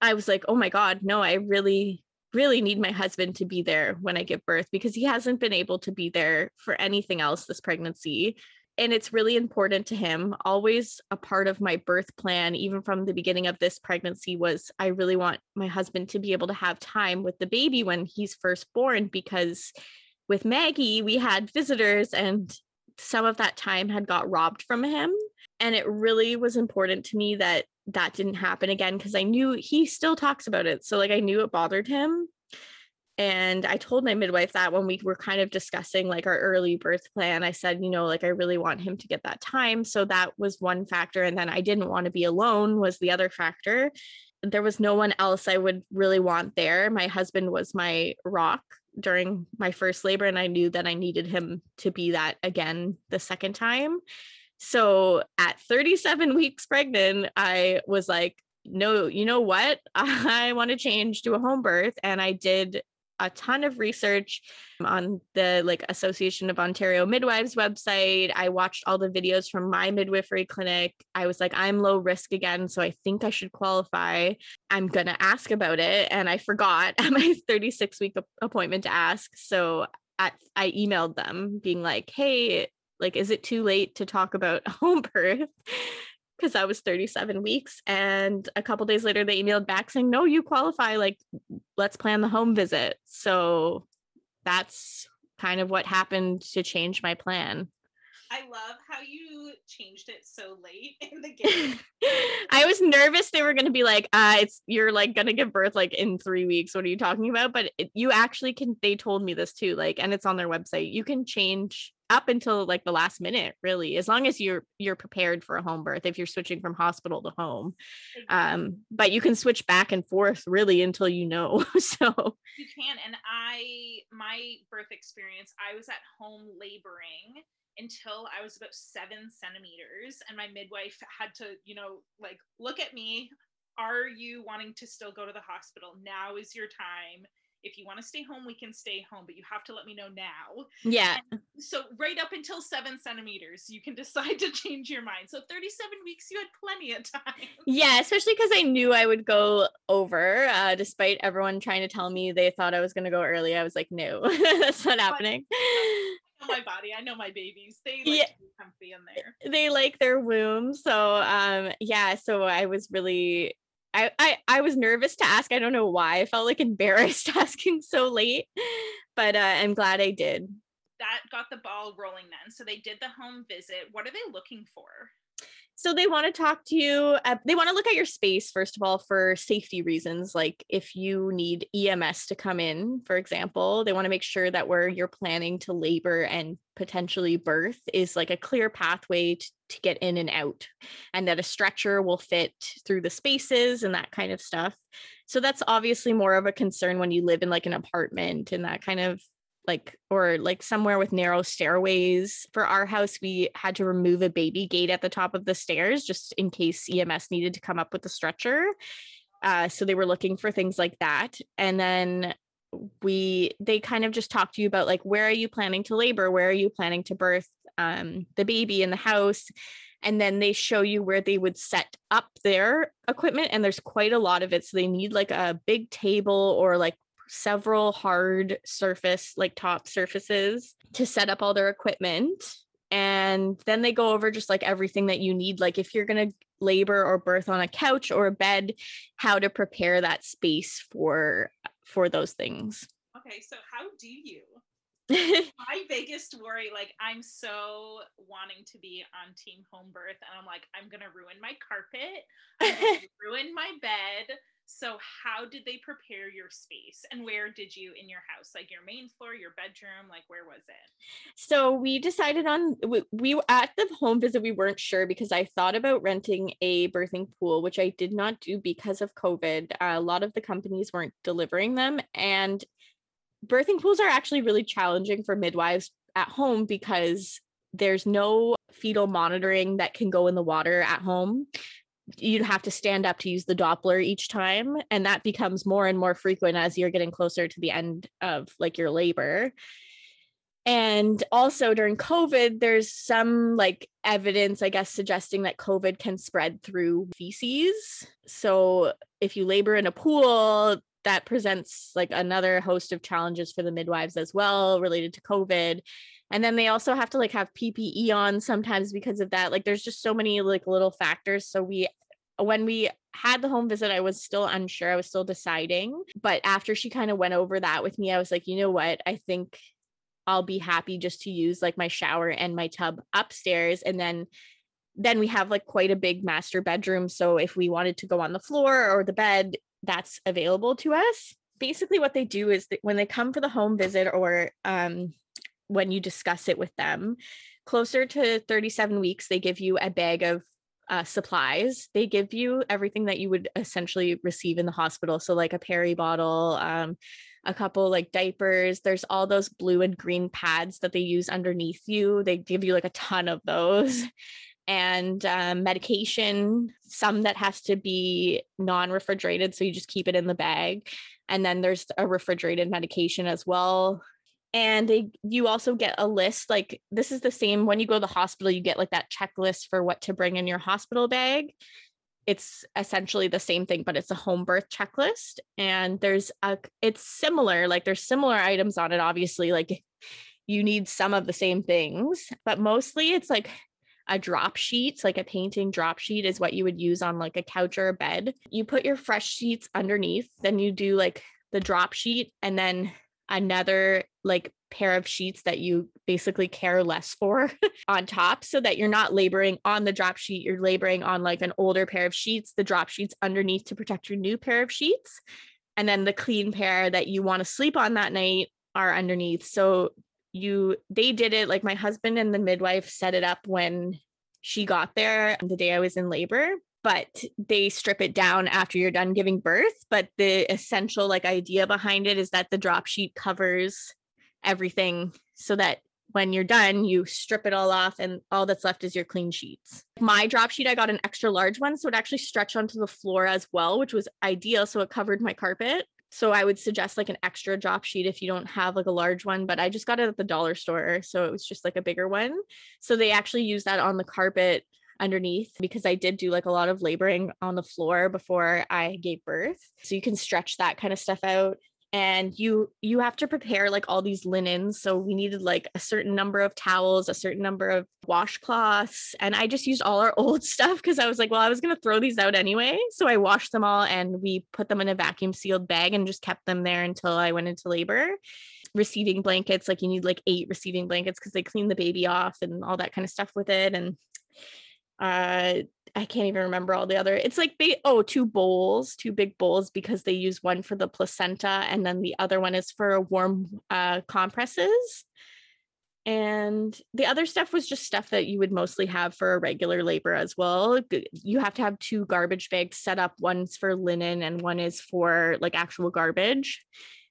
i was like oh my god no i really really need my husband to be there when I give birth because he hasn't been able to be there for anything else this pregnancy. And it's really important to him. Always a part of my birth plan, even from the beginning of this pregnancy, was I really want my husband to be able to have time with the baby when he's first born because with Maggie, we had visitors and some of that time had got robbed from him. And it really was important to me that that didn't happen again because I knew he still talks about it. So like I knew it bothered him. And I told my midwife that when we were kind of discussing like our early birth plan, I said, you know, like I really want him to get that time. So that was one factor. And then I didn't want to be alone was the other factor. There was no one else I would really want there. My husband was my rock during my first labor, and I knew that I needed him to be that again the second time. So at 37 weeks pregnant, I was like, no, you know what? *laughs* I want to change to a home birth. And I did a ton of research on the like Association of Ontario Midwives website. I watched all the videos from my midwifery clinic. I was like, I'm low risk again, so I think I should qualify. I'm going to ask about it. And I forgot *laughs* at my 36 week appointment to ask. So at, I emailed them being like, hey, like is it too late to talk about *laughs* home birth? Because I was 37 weeks and a couple days later they emailed back saying no you qualify like let's plan the home visit. So that's kind of what happened to change my plan I love how you changed it so late *laughs* in the *laughs* game. I was nervous they were going to be like, uh, it's you're like going to give birth like in three weeks. What are you talking about? But it, you actually can. They told me this too, like, and it's on their website. You can change up until like the last minute, really, as long as you're you're prepared for a home birth. If you're switching from hospital to home, um, but you can switch back and forth really until you know. *laughs* so you can. And I, my birth experience, I was at home laboring until I was about seven centimeters. And my midwife had to, you know, like, look at me. Are you wanting to still go to the hospital? Now is your time. If you want to stay home, we can stay home, but you have to let me know now. Yeah. And so, right up until seven centimeters, you can *laughs* decide to change your mind. So, 37 weeks, you had plenty of time. Yeah, especially because I knew I would go over, uh, despite everyone trying to tell me they thought I was going to go early. I was like, no, *laughs* that's not happening. My body. I know my babies. They like yeah. to be comfy in there. They like their womb. So um yeah, so I was really I, I I was nervous to ask. I don't know why. I felt like *laughs* embarrassed asking so late, but uh, I'm glad I did. That got the ball rolling then. So they did the home visit. What are they looking for? So they want to talk to you. Uh, they want to look at your space, first of all, for safety reasons. Like if you need EMS to come in, for example, they want to make sure that where you're planning to labor and potentially birth is like a clear pathway to, to get in and out, and that a stretcher will fit through the spaces and that kind of stuff. So that's obviously more of a concern when you live in like an apartment and that kind of like or like somewhere with narrow stairways. For our house, we had to remove a baby gate at the top of the stairs just in case EMS needed to come up with the stretcher. Uh, so they were looking for things like that. And then we they kind of just talk to you about like where are you planning to labor where are you planning to birth um, the baby in the house and then they show you where they would set up their equipment and there's quite a lot of it so they need like a big table or like several hard surface, like top surfaces to set up all their equipment. And then they go over just like everything that you need. Like if you're going to labor or birth on a couch or a bed, how to prepare that space for for those things. Okay, so how do you? *laughs* my biggest worry like i'm so wanting to be on team home birth and i'm like i'm gonna ruin my carpet *laughs* ruin my bed so, how did they prepare your space and where did you in your house? Like your main floor, your bedroom, like where was it? So, we decided on we, we at the home visit, we weren't sure because I thought about renting a birthing pool, which I did not do because of COVID. Uh, a lot of the companies weren't delivering them. And birthing pools are actually really challenging for midwives at home because there's no fetal monitoring that can go in the water at home you'd have to stand up to use the doppler each time and that becomes more and more frequent as you're getting closer to the end of like your labor. And also during covid there's some like evidence i guess suggesting that covid can spread through feces. So if you labor in a pool that presents like another host of challenges for the midwives as well related to covid and then they also have to like have ppe on sometimes because of that like there's just so many like little factors. So we when we had the home visit i was still unsure i was still deciding but after she kind of went over that with me i was like you know what? I think i'll be happy just to use like my shower and my tub upstairs. And then then we have like quite a big master bedroom. So if we wanted to go on the floor or the bed that's available to us. Basically what they do is that when they come for the home visit or um, when you discuss it with them. Closer to 37 weeks they give you a bag of uh, supplies. They give you everything that you would essentially receive in the hospital. So like a peri bottle um, a couple like diapers. There's all those blue and green pads that they use underneath you. They give you like a ton of those. And um, medication some that has to be non-refrigerated so you just keep it in the bag. And then there's a refrigerated medication as well and they, you also get a list like this is the same when you go to the hospital you get like that checklist for what to bring in your hospital bag. It's essentially the same thing but it's a home birth checklist and there's a it's similar like there's similar items on it obviously like you need some of the same things but mostly it's like a drop sheet like a painting drop sheet is what you would use on like a couch or a bed. You put your fresh sheets underneath then you do like the drop sheet and then another like pair of sheets that you basically care less for *laughs* on top so that you're not laboring on the drop sheet you're laboring on like an older pair of sheets the drop sheets underneath to protect your new pair of sheets. And then the clean pair that you want to sleep on that night are underneath. So you they did it like my husband and the midwife set it up when she got there the day I was in labor but they strip it down after you're done giving birth but the essential like idea behind it is that the drop sheet covers everything so that when you're done you strip it all off and all that's left is your clean sheets my drop sheet i got an extra large one so it actually stretched onto the floor as well which was ideal so it covered my carpet so I would suggest like an extra drop sheet if you don't have like a large one, but I just got it at the dollar store. So it was just like a bigger one. So they actually use that on the carpet underneath because I did do like a lot of laboring on the floor before I gave birth. So you can stretch that kind of stuff out and you you have to prepare like all these linens. So we needed like a certain number of towels a certain number of washcloths and i just used all our *laughs* old stuff because i was like well i was going to throw these out anyway. So i washed them all and we put them in a vacuum sealed bag and just kept them there until i went into labor. Receiving blankets like you need like eight receiving blankets because they clean the baby off and all that kind of stuff with it and uh I can't even remember all the other. It's like ba- oh, two bowls, two big bowls because they use one for the placenta and then the other one is for warm uh, compresses. And the other stuff was just stuff that you would mostly have for a regular labor as well. You have to have two garbage bags set up. One's for linen and one is for like actual garbage.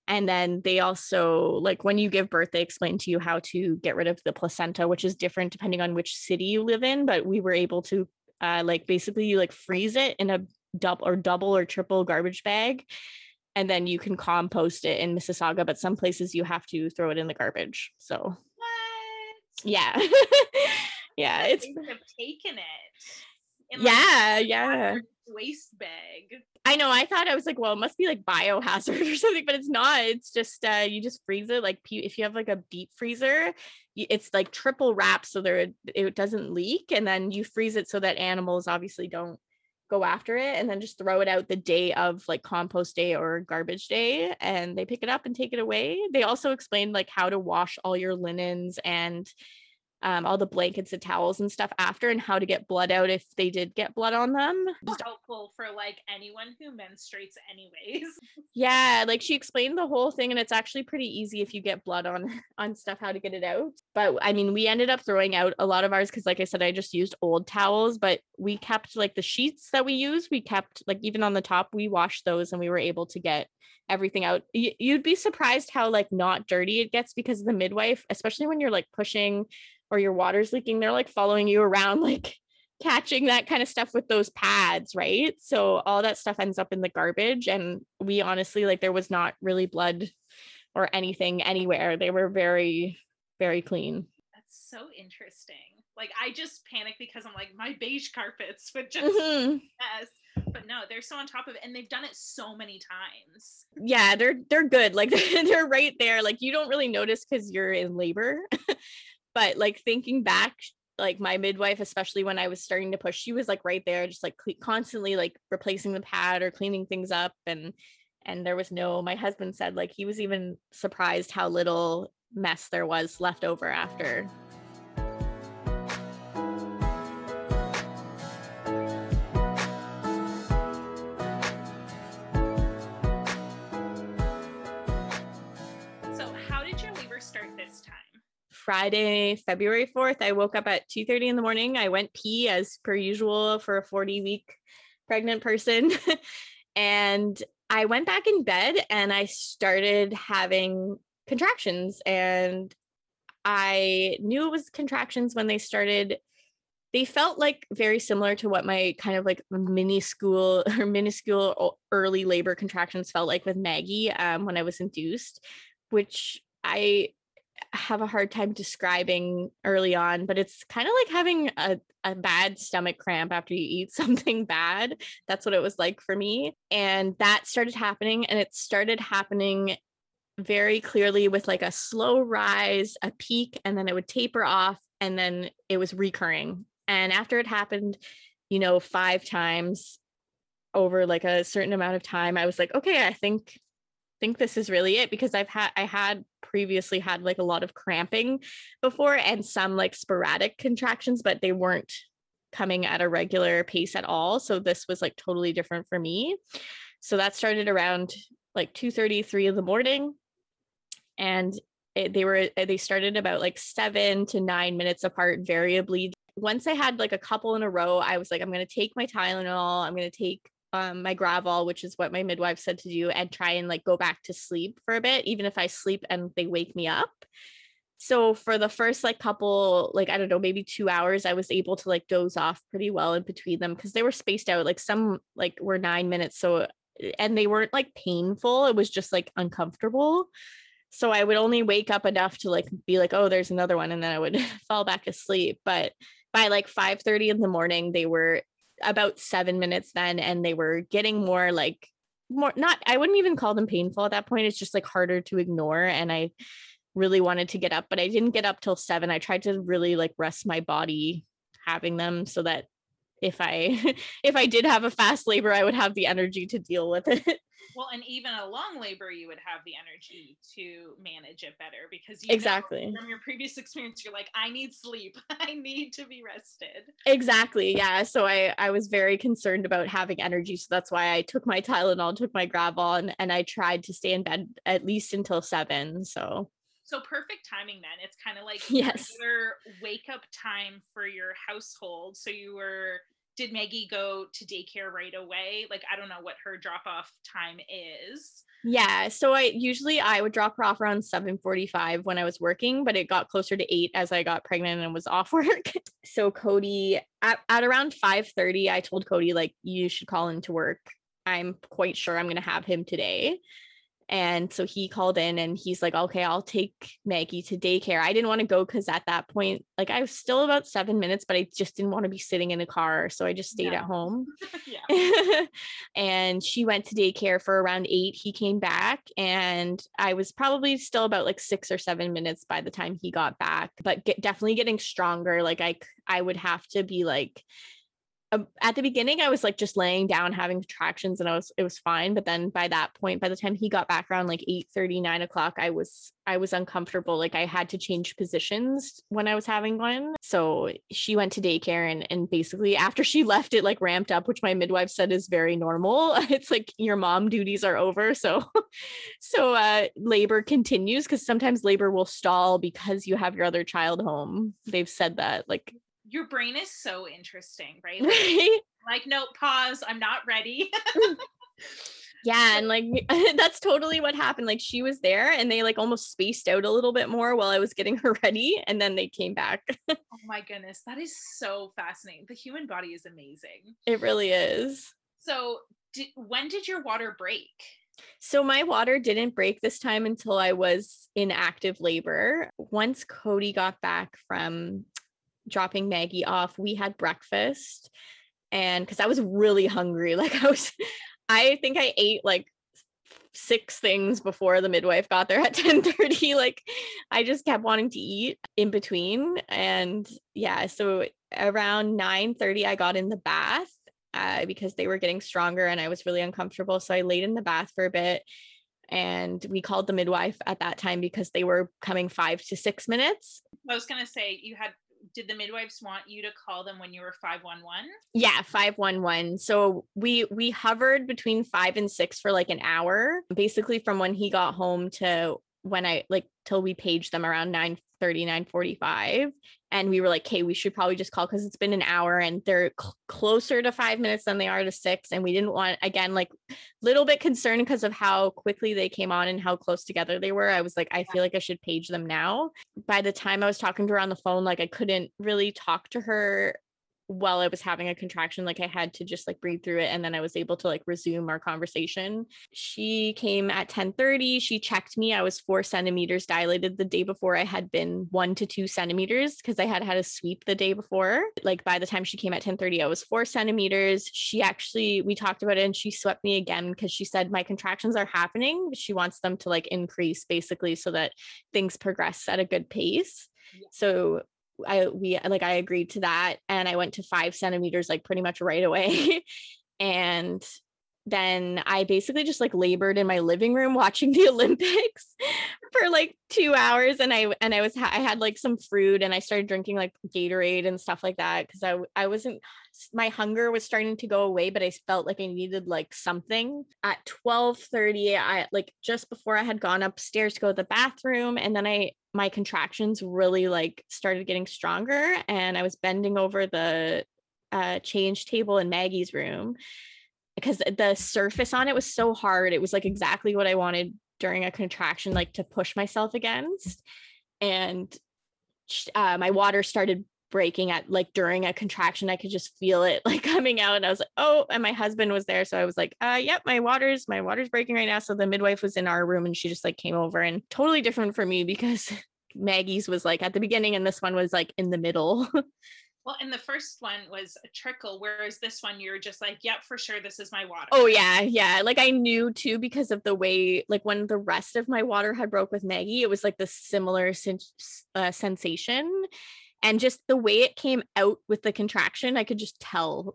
And then they also, like when you give birth, they explain to you how to get rid of the placenta, which is different depending on which city you live in. But we were able to uh, like basically you like freeze it in a double or double or triple garbage bag and then you can compost it in Mississauga but some places you have to throw it in the garbage so what? Yeah. *laughs* Yeah it's taken it. Yeah like yeah waste bag I know. I thought I was like, well, it must be like biohazard *laughs* or something, but it's not. It's just uh, you just freeze it like if you have like a deep freezer, it's like triple wrapped so there it doesn't leak, and then you freeze it so that animals obviously don't go after it, and then just throw it out the day of like compost day or garbage day, and they pick it up and take it away. They also explained like how to wash all your linens and um, all the blankets and towels and stuff after and how to get blood out if they did get blood on them. Just helpful for like anyone who menstruates anyways. Yeah, like she explained the whole thing and it's actually pretty easy if you get blood on *laughs* on stuff how to get it out. But I mean, we ended up throwing out a lot of ours cuz like I said I just used old towels, but we kept like the sheets that we use, we kept like even on the top we washed those and we were able to get everything out. You'd be surprised how like not dirty it gets because the midwife, especially when you're like pushing or your water's leaking, they're like following you around, *laughs* like catching that kind of stuff with those pads, right? So all that stuff ends up in the garbage. And we honestly, like, there was not really blood or anything anywhere. They were very, very clean. That's so interesting. Like, I just panic because I'm like, my beige carpets would just mm-hmm. yes. But no, they're so on top of it, and they've done it so many times. Yeah, they're they're good. Like *laughs* they're right there. Like you don't really notice because you're in labor, *laughs* but like thinking back like my midwife especially when i was starting to push she was like right there just like constantly like replacing the pad or cleaning things up and and there was no my husband said like he was even surprised how little mess there was left over after Friday, February 4th, I woke up at 2:30 in the morning. I went pee as per usual for a 40 week pregnant person. *laughs* and I went back in bed and I started having contractions and I knew it was contractions when they started they felt like very similar to what my kind of like mini school *laughs* or minuscule early labor contractions felt like with Maggie um, when I was induced, which I have a hard time describing early on, but it's kind of like having a, a bad stomach cramp after you eat *laughs* something bad. That's what it was like for me. And that started happening, and it started happening very clearly with like a slow rise, a peak, and then it would taper off, and then it was recurring. And after it happened, you know, five times over like a certain amount of time, I was like, okay, I think think this is really it because I've had I had previously had like a lot of cramping before and some like sporadic contractions, but they weren't coming at a regular pace at all. So this was like totally different for me. So that started around like 2 33 in the morning. And it, they were eh, they started about like seven to nine minutes apart variably once i had like a couple in a row i was like i'm going to take my tylenol i'm going to take um, my gravol, which is what my midwife said to do, and try and like go back to sleep for a bit, even if I sleep and they wake me up. So for the first like couple, like I don't know, maybe two hours, I was able to like doze off pretty well in between them because they were spaced out. Like some like were nine minutes, so and they weren't like painful. It was just like uncomfortable. So I would only wake up enough to like be like, oh, there's another one, and then I would *laughs* fall back asleep. But by like 5 30 in the morning, they were about seven minutes then and they were getting more like more not i wouldn't even call them painful at that point. It's just like harder to ignore and i really wanted to get up but i didn't get up till seven. I tried to really like rest my body having them so that if i *laughs* if i did have a fast labor i would have the energy to deal with it. *laughs* Well and even a long labor you would have the energy to manage it better because you exactly. from your previous experience you're like i need sleep. *laughs* I need to be rested. Exactly yeah so i i was very concerned about having energy so that's why i took my tylenol took my gravol and, and i tried to stay in bed at least until seven so so perfect timing then. It's kind of *laughs* like yes. your wake up time for your household. So you were did Maggie go to daycare right away? Like I don't know what her drop off time is. Yeah, so I usually I would drop her off around 7:45 when I was working, but it got closer to 8 as I got pregnant and was *laughs* off work. so Cody at, at around 5:30 I told Cody like you should call into work. I'm quite sure I'm going to have him today. And so he called in and he's like, okay, I'll take Maggie to daycare. I didn't want to go because at that point, like I was still about seven minutes, but I just didn't want to be sitting in a car. So I just stayed yeah. at home. *laughs* *laughs* and she went to daycare for around eight. He came back and I was probably still about like six or seven minutes by the time he got back, but get, definitely getting stronger. Like I, I would have to be like, um, at the beginning I was like just laying down having contractions and I was it was fine but then by that point by the time he got back around like 8 30 9 o'clock I was I was uncomfortable like I had to change positions when I was having one. So she went to daycare and and basically after she *laughs* left it like ramped up which my midwife said is very normal. *laughs* It's like your mom duties are over so *laughs* so uh labor continues because sometimes labor will stall because you have your other child home. They've said that like your brain is so interesting, right? right Like, *laughs* no, pause. I'm not ready. Mm. yeah *laughs* and like *laughs* that's totally what happened like she was there and they like almost spaced out a little bit more while i was getting her ready and then they came back oh my goodness that is so fascinating the human body is amazing it really is so did, when did your water break so my water didn't break this time until I was in active labor. Once Cody got back from dropping Maggie off, we had breakfast. And because I was really hungry, *laughs* like I was, I think I ate like six things before the midwife got there at *laughs* 10 30 like i just kept wanting to eat in between. And yeah so around 9 30 i got in the bath uh, because they were getting stronger and i was really uncomfortable. So i laid in the bath for a bit and we called the midwife at that time because they were coming five to six minutes. I was going to say you had did the midwives want you to call them when you were 511 yeah 511 so we we hovered between 5 and 6 for like an hour basically from when he got home to when i like till we paged them around 9 30 9 45 and we were like "Hey, we should probably just call because it's been an hour and they're cl- closer to five minutes than they are to six and we didn't want again like little bit concerned because of how quickly they came on and how close together they were. I was like i feel like i should page them now. By the time i was talking to her on the phone like i couldn't really talk to her while I was having a contraction, like I had to just like breathe through it. And then I was able to like resume our conversation. She came at 10 30. She checked me. I was four centimeters dilated the day before. I had been one to two centimeters because I had had a sweep the day before. Like by the time she came at 10 30, I was four centimeters. She actually, we talked about it and she swept me again because she said my contractions are happening. She wants them to like increase basically so that things progress at a good pace. So I we like I agreed to that and I went to five centimeters like pretty much right away. *laughs* and then I basically just like labored in my living room *laughs* watching the Olympics for like two hours. And I and I was I had like some fruit and I started drinking like Gatorade and stuff like that because I I wasn't my hunger was starting to go away, but I felt like I needed like something. At 12 30, I like just before I had gone upstairs to go to the bathroom, and then I my contractions really like started getting stronger and I was bending over the uh, change table in Maggie's room because the surface on it was so hard. It was like exactly what I wanted during a contraction, like to push myself against. And uh, my water started breaking at like during a contraction. I could just feel it *laughs* like coming out. And I was like, oh, and my husband was there. So I was like, uh, yep, my water's my water's breaking right now. So the midwife was in our room and she just like came over and totally different for me because *laughs* Maggie's was like at the beginning and this one was like in the middle. *laughs* Well, and the first one was a trickle, whereas this one you're just like, yep, for sure, this is my water. Oh yeah, yeah. Like I knew too because of the way, like when the rest of my water had broke with Maggie, it was like the similar sen- uh, sensation, and just the way it came out with the contraction, I could just tell.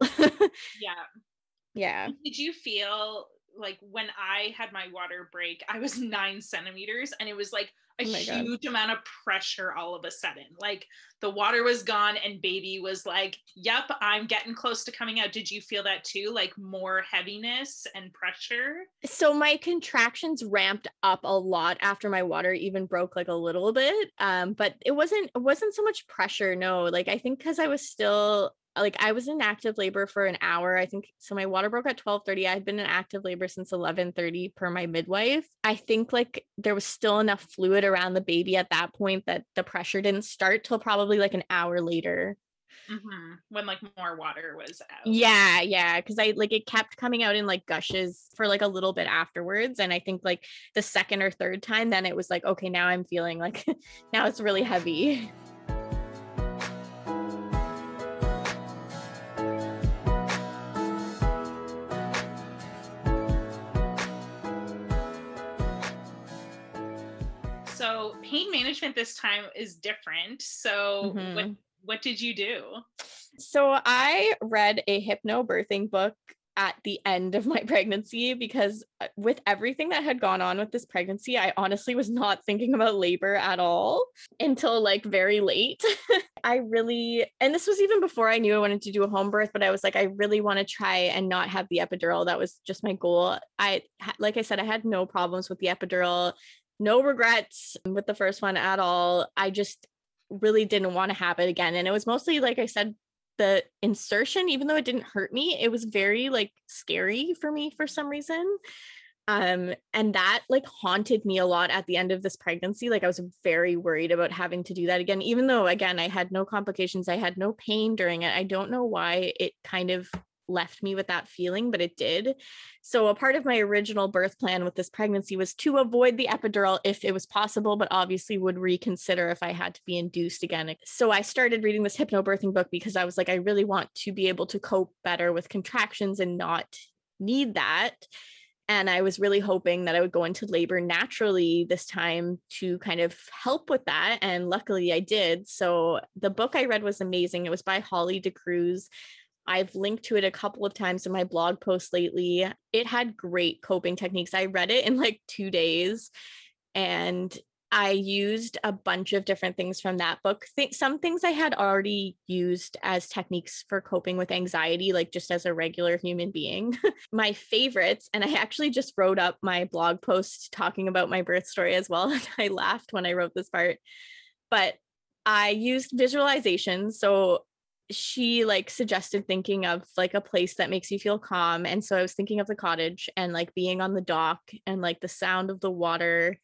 yeah, *laughs* yeah. Did you feel like when I had my water break, I was nine centimeters, and it was like a oh huge God. amount of pressure all of a sudden. Like the water was gone and baby was like, "Yep, I'm getting close to coming out." Did you feel that too? Like more heaviness and pressure? So my contractions ramped up a lot after my water even broke like a little bit. Um but it wasn't it wasn't so much pressure, no. Like I think cuz I was still like I was in active labor for an hour. I think so my water broke at 12:30. I had been in active labor since 11:30 per my midwife. I think like there was still enough fluid around the baby at that point that the pressure didn't start till probably like an hour later. Mm-hmm. When like more water was out. Yeah, yeah. Cause I like it kept coming out in like gushes for like a little bit afterwards. And I think like the second or third time, then it was like, okay, now I'm feeling like *laughs* now it's really heavy. Management this time is different. So mm-hmm. what what did you do? So I read a hypnobirthing book at the end of my *laughs* pregnancy because uh, with everything that had gone on with this pregnancy, I honestly was not thinking about labor at all until like very late. *laughs* I really, and this was even before I knew I wanted to do a home birth, but I was like, I really want to try and not have the epidural. That was just my goal. I, like I said, I had no problems with the epidural, no regrets with the first one at all. I just really didn't want to have it again. And it was mostly, like I said, the insertion even though it didn't hurt me it was very like scary for me for some reason um and that like haunted me a lot at the end of this pregnancy like i was very worried about having to do that again even though again i had no complications i had no pain during it i don't know why it kind of left me with that feeling, but it did. So, a part of my original birth plan with this pregnancy was to avoid the epidural if it was possible, but obviously would reconsider if I had to be induced again. So, I started reading this hypnobirthing book because I was like, I really want to be able to cope better with contractions and not need that. And I was really hoping that I would go into labor naturally this time to kind of help with that. And luckily I did. So the book I read was amazing. It was by Hollie de Cruz. I've linked to it a couple of times in my blog posts lately. It had great coping techniques. I read it in like two days and I used a bunch of different things from that book. Th- some things I had already used as techniques for coping with anxiety, like just as a regular human being. *laughs* my favorites, and I actually just wrote up my blog post talking about my birth story as well. *laughs* And I laughed when I wrote this part, but I used visualization. So she like suggested thinking of like a place that makes you feel calm and so i was thinking of the cottage and like being on the dock and like the sound of the water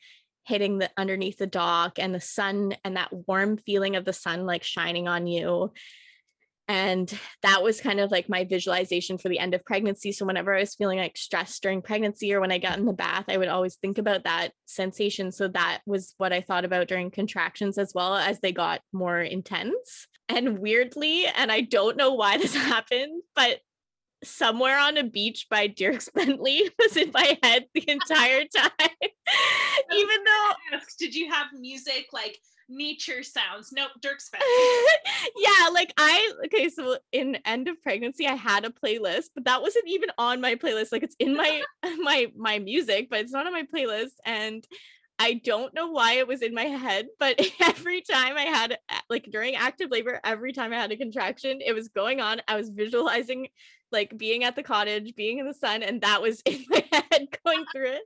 hitting the underneath the dock and the sun and that warm feeling of the sun like shining on you. And that was kind of like my visualization for the end of pregnancy. So whenever i was feeling like stressed during pregnancy or when i got in the bath i would always think about that sensation. So that was what i thought about during contractions as well as they got more intense and weirdly, and I don't know why this *laughs* happened, but somewhere on a beach by Dierks *laughs* Bentley was in my head the entire *laughs* time. Even though did you have music like nature sounds? Nope, Dierks Bentley. yeah, like I okay, so in end of pregnancy, I had a playlist, but that wasn't even on my playlist. Like it's in my my my music, but it's not on my playlist. And I don't know why it was in my head, but *laughs* every time I had, like during active labor, every time I had a contraction, it was going on. I was visualizing like being at the cottage, being in the sun, and that was *laughs* in my head going through it.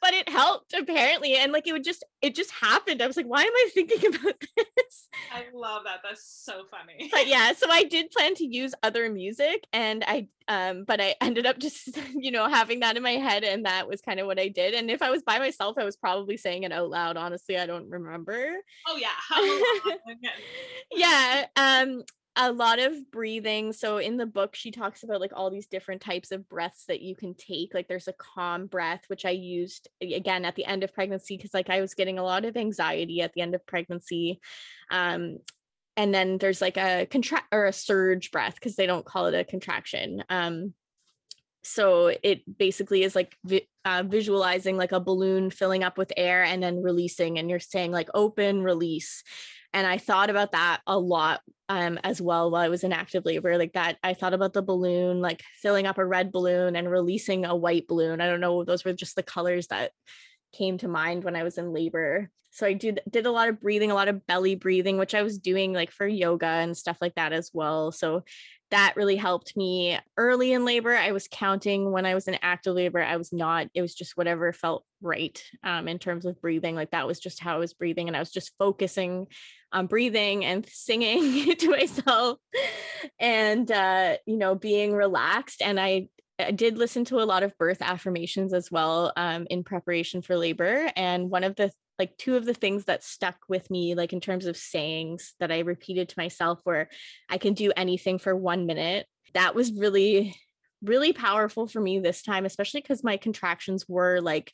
But it helped apparently. And like it would just, it just happened. I was like, why am I thinking *laughs* about this? I love that. That's so funny. But yeah, so I did plan to use other music and I um, but I ended up just, *laughs* you know, having that in my head, and that was kind of what I did. And if I was by myself, I was probably saying it out loud. Honestly, I don't remember. Oh yeah, yeah. Um, a lot of breathing. So in the book, she talks about like all these different types of breaths that you can take. Like there's a calm breath, which I used again at the end of pregnancy because like I was getting a lot of anxiety at the end of pregnancy. Um, and then there's like a contract or a surge breath because they don't call it a contraction. Um, so it basically is like vi- uh, visualizing like a balloon filling up with air and then releasing, and you're saying like open, release and i thought about that a lot um, as well while i was in active labor like that i thought about the balloon like filling up a red balloon and releasing a white balloon i don't know those were just the colors that came to mind when i was in labor. So i did did a lot of breathing a lot of belly breathing which i was doing like for yoga and stuff like that as well. So that really helped me early in labor. I was counting when I was in active labor. I was not, it was just whatever felt right um, in terms of breathing. Like that was just how I was breathing. And I was just focusing on breathing and *laughs* singing to myself and, uh, you know, being relaxed. And I, I did listen to a lot of birth affirmations as well um, in preparation for labor. And one of the like two of the things that stuck with me like in terms of sayings that i repeated to myself where i can do anything for one minute. That was really really powerful for me this time especially because my contractions were like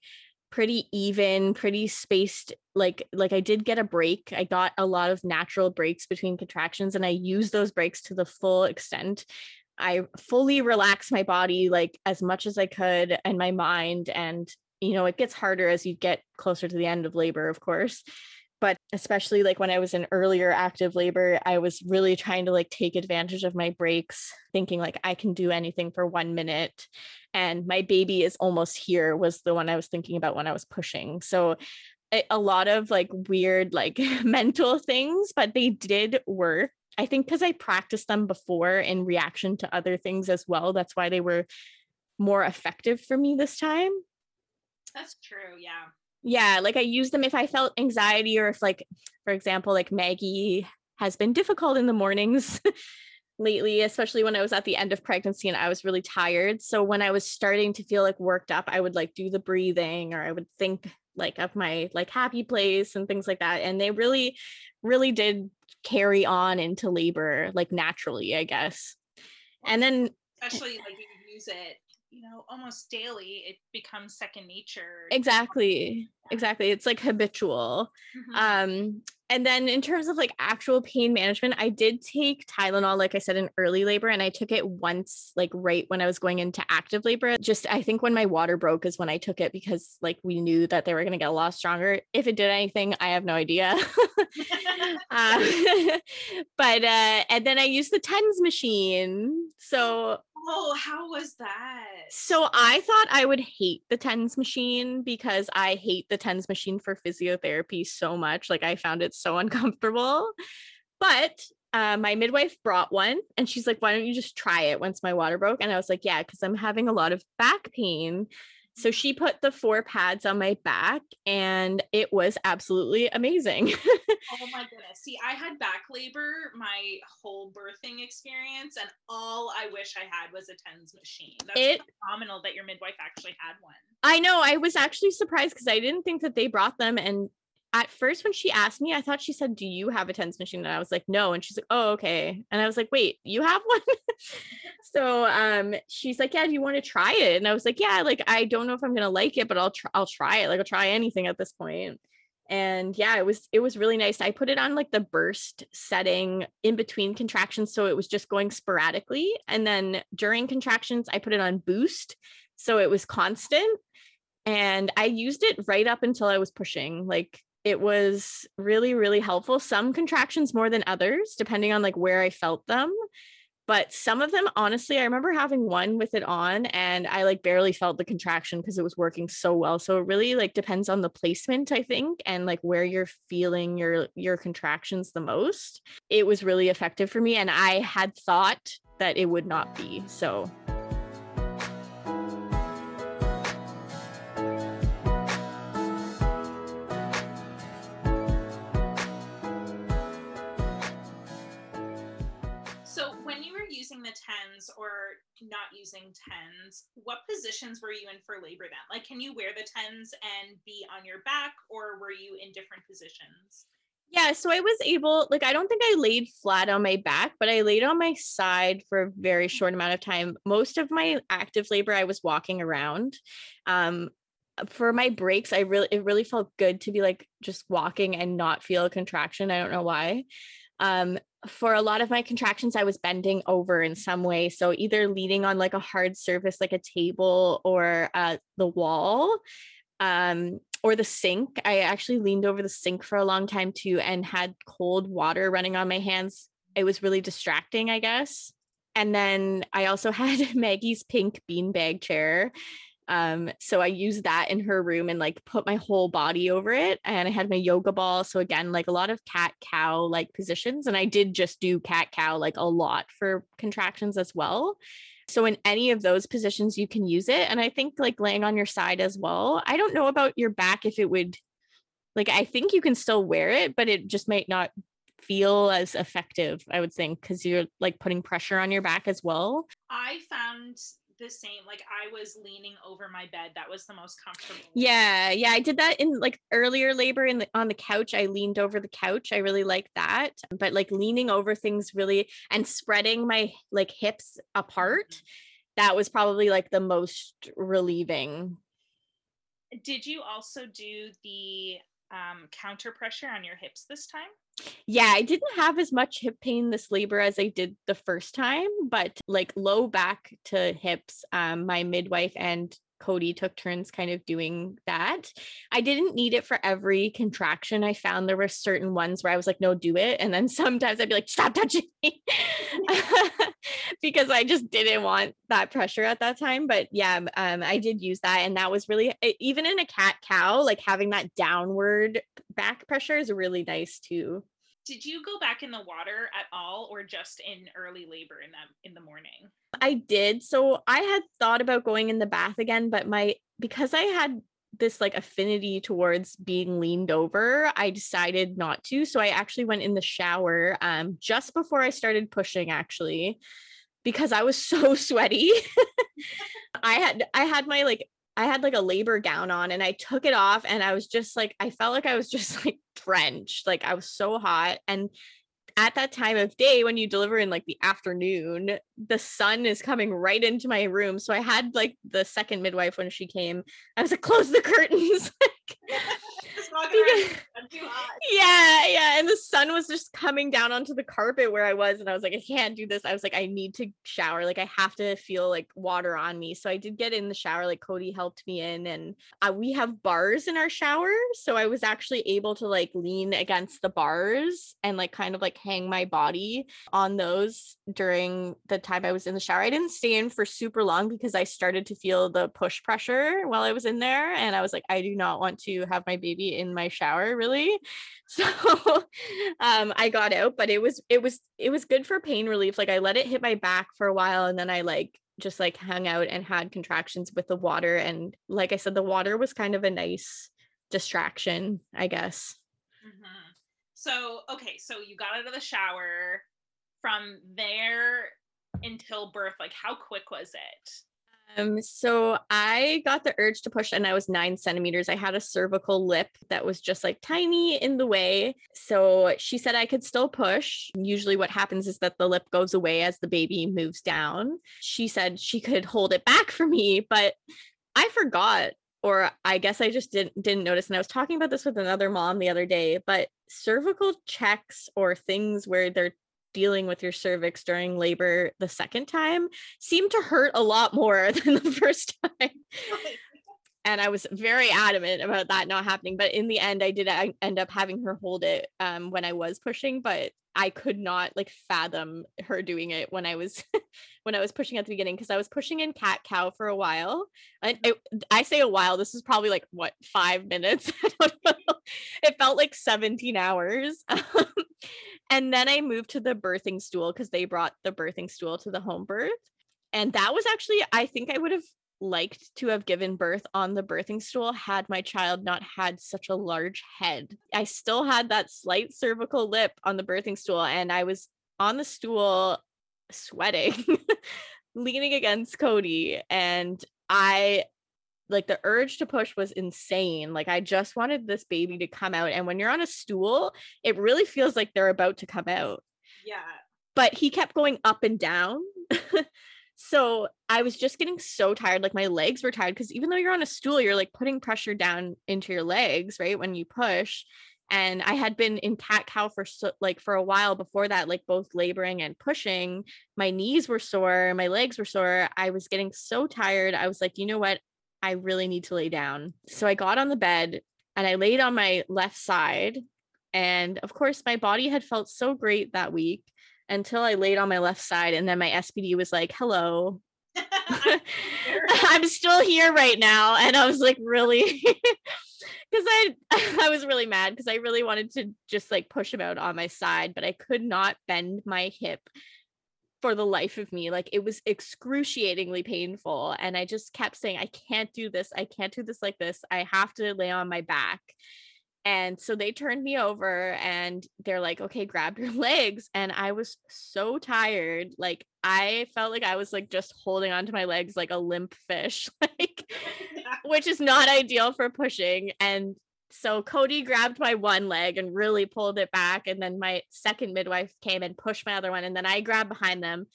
pretty even pretty spaced like like i did get a break. I got a lot of natural breaks between contractions and i used those breaks to the full extent. I fully relaxed my body like as much as i could and my mind and you know, it gets harder as you get closer to the end of labor, of course. but especially like when I was in earlier active labor, I was really trying to like take advantage of my breaks, thinking like I can do anything for one minute. And my baby is almost here was the one I was thinking about when I was pushing. So a lot of like weird like *laughs* mental things, but they did work. I think because I practiced them before in reaction to other things as well. That's why they were more effective for me this time. That's true. Yeah. Yeah. Like I use them if I felt anxiety or if, like, for example, like Maggie has been difficult in the mornings *laughs* lately, especially when I was at the end of pregnancy and I was really tired. So when I was starting to feel like worked up, I would like do the breathing or I would think like of my like happy place and things like that. And they really, really did carry on into labor like naturally, I guess. And then especially like you use it you know almost daily it becomes second nature exactly. exactly. It's like habitual. Mm-hmm. um and then in terms of like actual pain management i did take tylenol like i said in early labor and i took it once like right when i was going into active labor. Just i think when my water broke is when i took it because like we knew that they were going to get a lot stronger. If it did anything i have no idea. *laughs* *laughs* Uh, *laughs* but uh and then i used the tens machine. So Oh, how was that? So I thought I would hate the TENS machine because I hate the TENS machine for physiotherapy so much. Like I found it so *laughs* uncomfortable. But uh, my midwife brought one and she's like, why don't you just try it once my water broke? And I was like, yeah, because I'm having a lot of back pain. So she put the four pads on my back and it was absolutely amazing. *laughs* oh my goodness. See, I had back labor my whole birthing experience, and all I wish I had was a TENS machine. That's it, phenomenal that your midwife actually had one. I know. I was actually surprised because I didn't think that they brought them. And at first when she asked me, I thought she said, Do you have a TENS machine? And I was like, No. And she's like, Oh, okay. And I was like, Wait, you have one? *laughs* so um she's like, Yeah, do you want to try it? And I was like, Yeah, like I don't know if I'm gonna like it, but I'll try I'll try it. Like I'll try anything at this point. And yeah, it was it was really nice. I put it on like the burst setting in between contractions. So it was just going sporadically. And then during contractions, I put it on boost. So it was constant. And I used it right up until I was pushing. Like it was really really helpful some contractions more than others depending on like where i felt them but some of them honestly i remember having one with it on and i like barely felt the contraction because it was working so well so it really like depends on the placement i think and like where you're feeling your your contractions the most. It was really effective for me and i had thought that it would not be so tens or not using tens, what positions were you in for labor then? Like, can you wear the tens and be on your back, or were you in different positions? Yeah, so I was able, like, I don't think I laid flat on my back, but I laid on my side for a very short amount of time. Most of my active labor, I was walking around. Um, for my breaks, I really, it really felt good to be like just walking and not feel a contraction. I don't know why. Um, for a lot of my contractions, I was bending over in some way. So either leaning on like a hard surface, like a table or uh, the wall, um, or the sink. I actually leaned over the sink for a long time too and had cold water running on my hands. It was really distracting, I guess. And then I also *laughs* had Maggie's pink beanbag chair um, so I used that in her room and like put my whole body over it. And I had my yoga ball. So again, like a lot of cat cow like positions. And I did just do cat cow like a lot for contractions as well. So in any of those positions, you can use it. And I think like laying on your side as well. I don't know about your back if it would like I think you can still wear it, but it just might not feel as effective, I would think, because you're like putting pressure on your back as well. I found the same. Like I was leaning over my bed. That was the most comfortable. Yeah, yeah. I did that in like earlier labor in the on the couch. I leaned over the couch. I really like that. But like leaning over things really and spreading my like hips apart, mm-hmm. that was probably like the most relieving. Did you also do the um, counter pressure on your hips this time? Yeah, I didn't have as much hip pain this labor as I did the first time, but like low back to hips, um, my midwife and Cody took turns kind of doing that. I didn't need it for every contraction. I found there were certain ones where I was like, no, do it. And then *laughs* sometimes I'd be like, stop touching me *laughs* *laughs* because I just didn't want that pressure at that time. But yeah, um, I did use that. And that was really, even in a cat cow, like having that downward back pressure is really nice too did you go back in the water at all or just in early labor in that in the morning? I did so i had thought about going in the bath again but my because i had this like affinity towards being leaned over i decided not to so i actually went in the shower um just before i started pushing actually because i was *laughs* so sweaty. *laughs* I had i had my like I had like a labor gown on and I took it off and I was just like, I felt like I was just *laughs* like drenched. Like I was so hot. And at that time of day when you deliver in like the afternoon the sun is coming right into my room so i had like the second midwife when she came i was like close the curtains *laughs* yeah, yeah. And the sun was just coming down onto the carpet where I was. And I was like, I can't do this. I was like, I need to shower. Like, I have to feel like water on me. So I did get in the shower. Like, Cody helped me in. And uh, we have bars in our shower. So I was actually able to like lean against the bars and like kind of like hang my body on those during the time I was in the shower. I didn't stay in for super long because I started to feel the push pressure while I was in there. And I was like, I do not want to have my baby in my shower really. *laughs* So um i got out but it was it was it was good for pain relief. Like i let it hit my back for a while and then i like just like hung out and had contractions with the water and like i said the water was kind of a nice distraction i guess. Mm-hmm. so okay so you got out of the shower. From there until birth like how quick was it um, so I got the urge to push and I was nine centimeters. I had a cervical lip that was just like tiny in the way. So she said I could still push. Usually what happens is that the lip goes away as the baby moves down. She said she could hold it back for me, but I forgot or I guess I just didn't didn't notice. And I was talking about this with another mom the other day, but cervical checks or things where they're dealing with your cervix during labor the second time seemed to hurt a lot more *laughs* than the first time. And I was very adamant about that not happening. But in the end, I did end up having her hold it um, when I was pushing, but I could not like fathom her doing it when I was *laughs* when I was pushing at the beginning because I was pushing in cat cow for a while. And it, I say a while, this is probably like what five minutes. *laughs* It felt like 17 hours. *laughs* And then I moved to the birthing stool because they brought the birthing stool to the home birth. And that was actually, I think I would have liked to have given birth on the birthing stool had my child not had such a large head. I still had that slight cervical lip on the birthing stool, and I was on the stool sweating, *laughs* leaning against Cody. And I like the urge to push was insane. Like I just wanted this baby to come out. And when you're on a stool, it really feels like they're about to come out. Yeah. But he kept going up and down. *laughs* so I was just getting so tired. Like my legs were tired because even though you're on a stool, you're like putting pressure down into your legs, right? When you push. And I had been in cat cow for so, like for a while before that, like both laboring and pushing. My knees were sore, my legs were sore. I was getting so tired. I was like, you know what? I really need to lay down. So I got on the bed and I laid on my left side. And of course, my body had felt so great that week until I laid on my left side. And then my SPD was like, hello. *laughs* *laughs* I'm still here right now. And I was like, really? *laughs* Because I I was really mad because I really wanted to just like push him out on my side, but I could not bend my hip for the life of me. Like it was excruciatingly painful. And I just kept saying, I can't do this. I can't do this like this. I have to lay on my back. And so they turned me over and they're like, okay, grab your *laughs* legs. And I was so tired. Like I felt like I was like just holding onto my legs like a limp fish, *laughs* like *laughs* which is not ideal for pushing. And so Cody grabbed my one leg and really pulled it back. And then my second midwife came and pushed my other one. And then I grabbed behind them.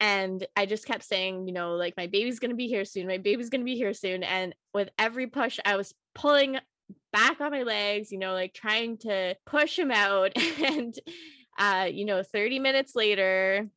And I just kept saying, you know, like my baby's going to be here soon. My baby's going to be here soon. And with every push, I was pulling back on my legs, you know, like trying to push him out. *laughs* and, uh, you know, 30 minutes later,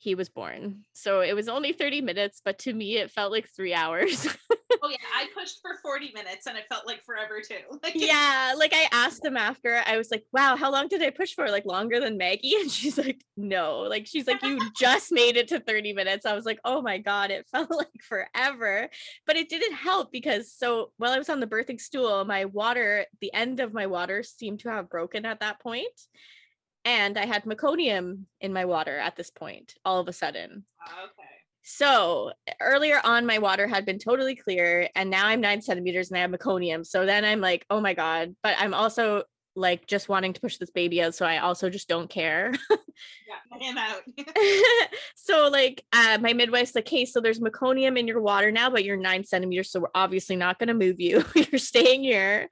he was born. So it was only 30 minutes, but to me, it felt like three hours. *laughs* oh, yeah. I pushed for 40 minutes and it felt like forever too. *laughs* Like, yeah. Like I *laughs* asked him after, I was like, wow, how long did I push for? Like longer than Maggie? And she's like, no. Like she's like, you just made it to 30 minutes. I was like, oh my God, it felt like forever. But it didn't help because so while I was on the birthing stool, my water, the end of my water seemed to have broken at that point and I had meconium in my water at this point, all of a sudden. Okay. So earlier on, my water had been totally clear, and now I'm nine centimeters and I have meconium. So then I'm like, oh my God. But I'm also like just wanting to push this baby out. So I also just don't care. yeah, I am out. *laughs* so like uh, my midwife's like, hey, so there's meconium in your water now, but you're nine centimeters. So we're obviously not going to move you. *laughs* you're staying here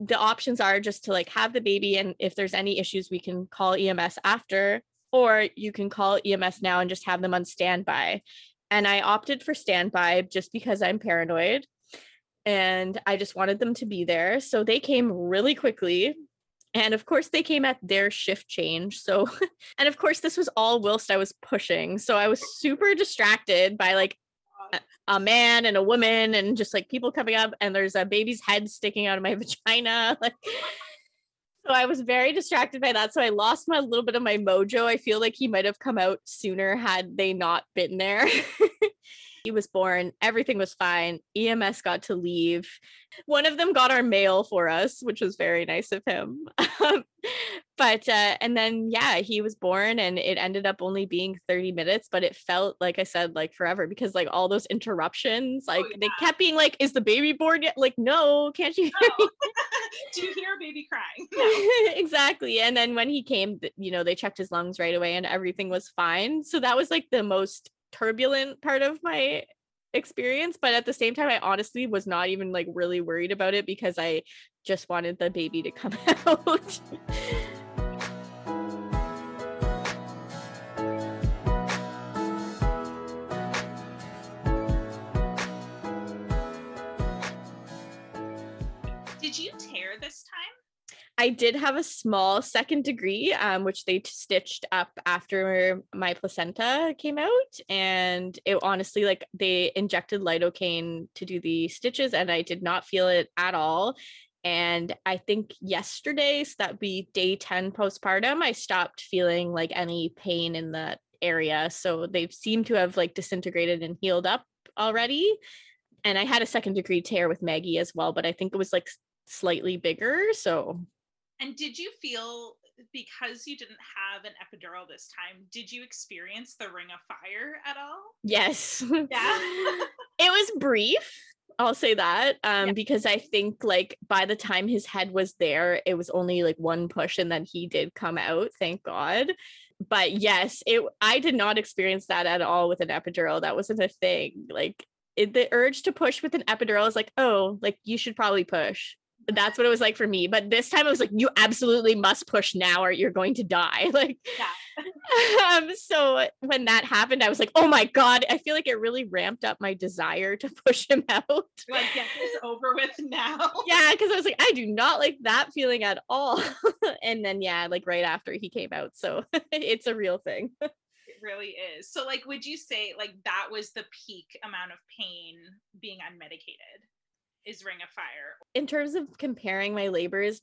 the options are just to like have the baby and if there's any issues we can call EMS after or you can call EMS now and just have them on standby. And I opted for standby just because I'm paranoid and I just wanted them to be there. So they came really quickly. And of course, they came at their shift change. So, *laughs* and of course, this was all whilst I was pushing. So I was super distracted by like a man and a woman and just like people coming up and there's a baby's head sticking out of my *laughs* vagina like so i was very distracted by that so i lost my little bit of my mojo i feel like he might have come out sooner had they not been there *laughs* he was born everything was fine ems got to leave one of them got our mail for us which was very nice of him *laughs* but uh and then yeah he was born and it ended up only being 30 minutes but it felt like i said like forever because like all those interruptions like oh, yeah. they kept being like is the baby born yet like no can't you no. *laughs* *laughs* do you hear a baby crying no. exactly and then when he came you know they checked his lungs right away and everything was fine so that was like the most turbulent part of my experience but at the same time i honestly was not even like really worried about it because i just wanted the baby to come *laughs* out I did have a small second degree, um, which they stitched up after my placenta came out. And it honestly, like, they injected lidocaine to do the stitches, and I did not feel it at all. And I think yesterday, so that would be day 10 postpartum, I stopped feeling like any pain in that area. So they seem to have like disintegrated and healed up already. And I had a second degree tear with Maggie as well, but I think it was like slightly bigger. So and did you feel because you didn't have an epidural this time, did you experience the ring of fire at all? Yes. *laughs* Yeah. *laughs* it was brief. I'll say that um, yeah. because I think like by the time his head was there, it was only like one push and then he did come out, thank God. But yes, it I did not experience that at all with an epidural. That wasn't a thing. Like it, the urge to push with an epidural is like, oh, like you should probably push that's what it was like for me. But this time I was like, you absolutely must push now or you're going to die. *laughs* Like, yeah. um, so when that happened, I was like, oh my God, I feel like it really ramped up my desire to *laughs* push him out. Like, get this over with now. *laughs* yeah. Cause I was like, I do not like that feeling at all. and then, yeah, like right after he came out. So it's a real thing. It really is. So, like, would you say like that was the peak amount of pain being unmedicated? Is Ring of Fire. In terms of comparing my labors,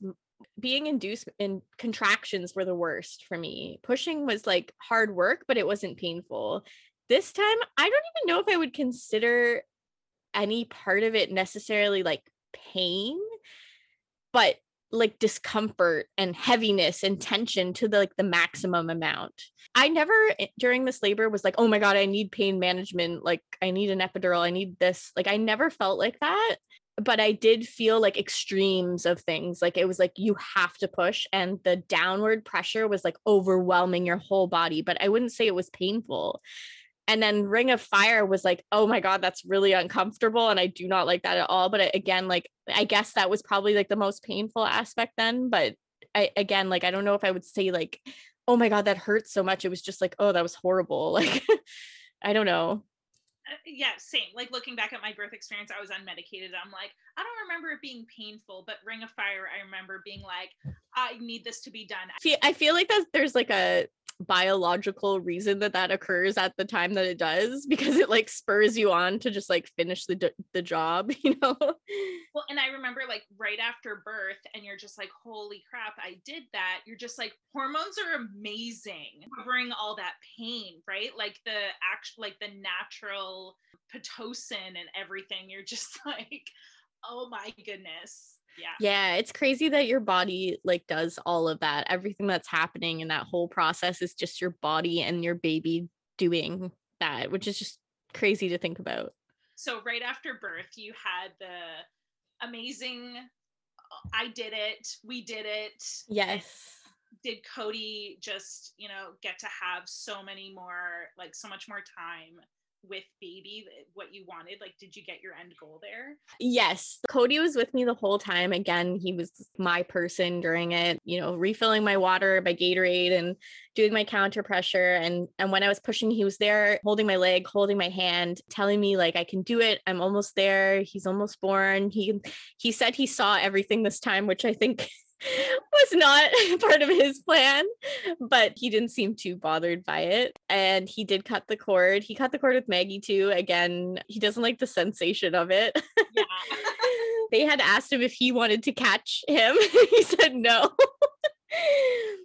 being induced in contractions were the worst for me. Pushing was like hard work, but it wasn't painful. This time, I don't even know if I would consider any part of it necessarily like pain, but like discomfort and heaviness and tension to the like the maximum amount. I never eh, during this labor was like, "Oh my god, I need pain management, like I need an epidural, I need this." Like I never felt like that but I did feel like extremes of things. Like it was like you have to push, and the downward pressure was like overwhelming your whole body. But I wouldn't say it was painful. And then Ring of Fire was like, oh my God, that's really uncomfortable. And I do not like that at all. But again, like, I guess that was probably like the most painful aspect then. But I, again, like, I don't know if I would say, like, oh my God, that hurts so much. It was just like, oh, that was horrible. *laughs* Like, I don't know. Yeah, same. Like looking back at my birth experience, I was unmedicated. I'm like, I don't remember it being painful, but Ring of Fire, I remember being like, I need this to be done. I feel like that there's like a biological reason that that occurs at the time that it does because it like spurs you on to just like finish the the job *laughs* you know? Well and i remember like right after birth and you're just like holy crap i did that you're just like hormones are amazing covering all that pain right? Like the actual like the natural pitocin and everything you're just *laughs* like oh my goodness yeah. Yeah it's crazy that your body like does all of that. Everything that's happening in that whole process is just your body and your baby doing that which is just crazy to think about. So right after birth you had the amazing oh, i did it we did it yes. did cody just you know get to have so many more like so much more time with baby eh, what you wanted? Like did you get your end goal there? Yes. Cody was with me the whole time. Again he was my person during it you know refilling my water my gatorade and doing my counter pressure. And and when i was pushing he was there holding my leg holding my hand telling me like i can do it. I'm almost there. He's almost born. He he said he saw everything this time which i think was not *laughs* part of his plan, but he didn't seem too bothered by it. And he did cut the cord. He cut the cord with Maggie too. Again, he doesn't like the sensation of it. Yeah. *laughs* they had asked him if he wanted to catch him. *laughs* he said no.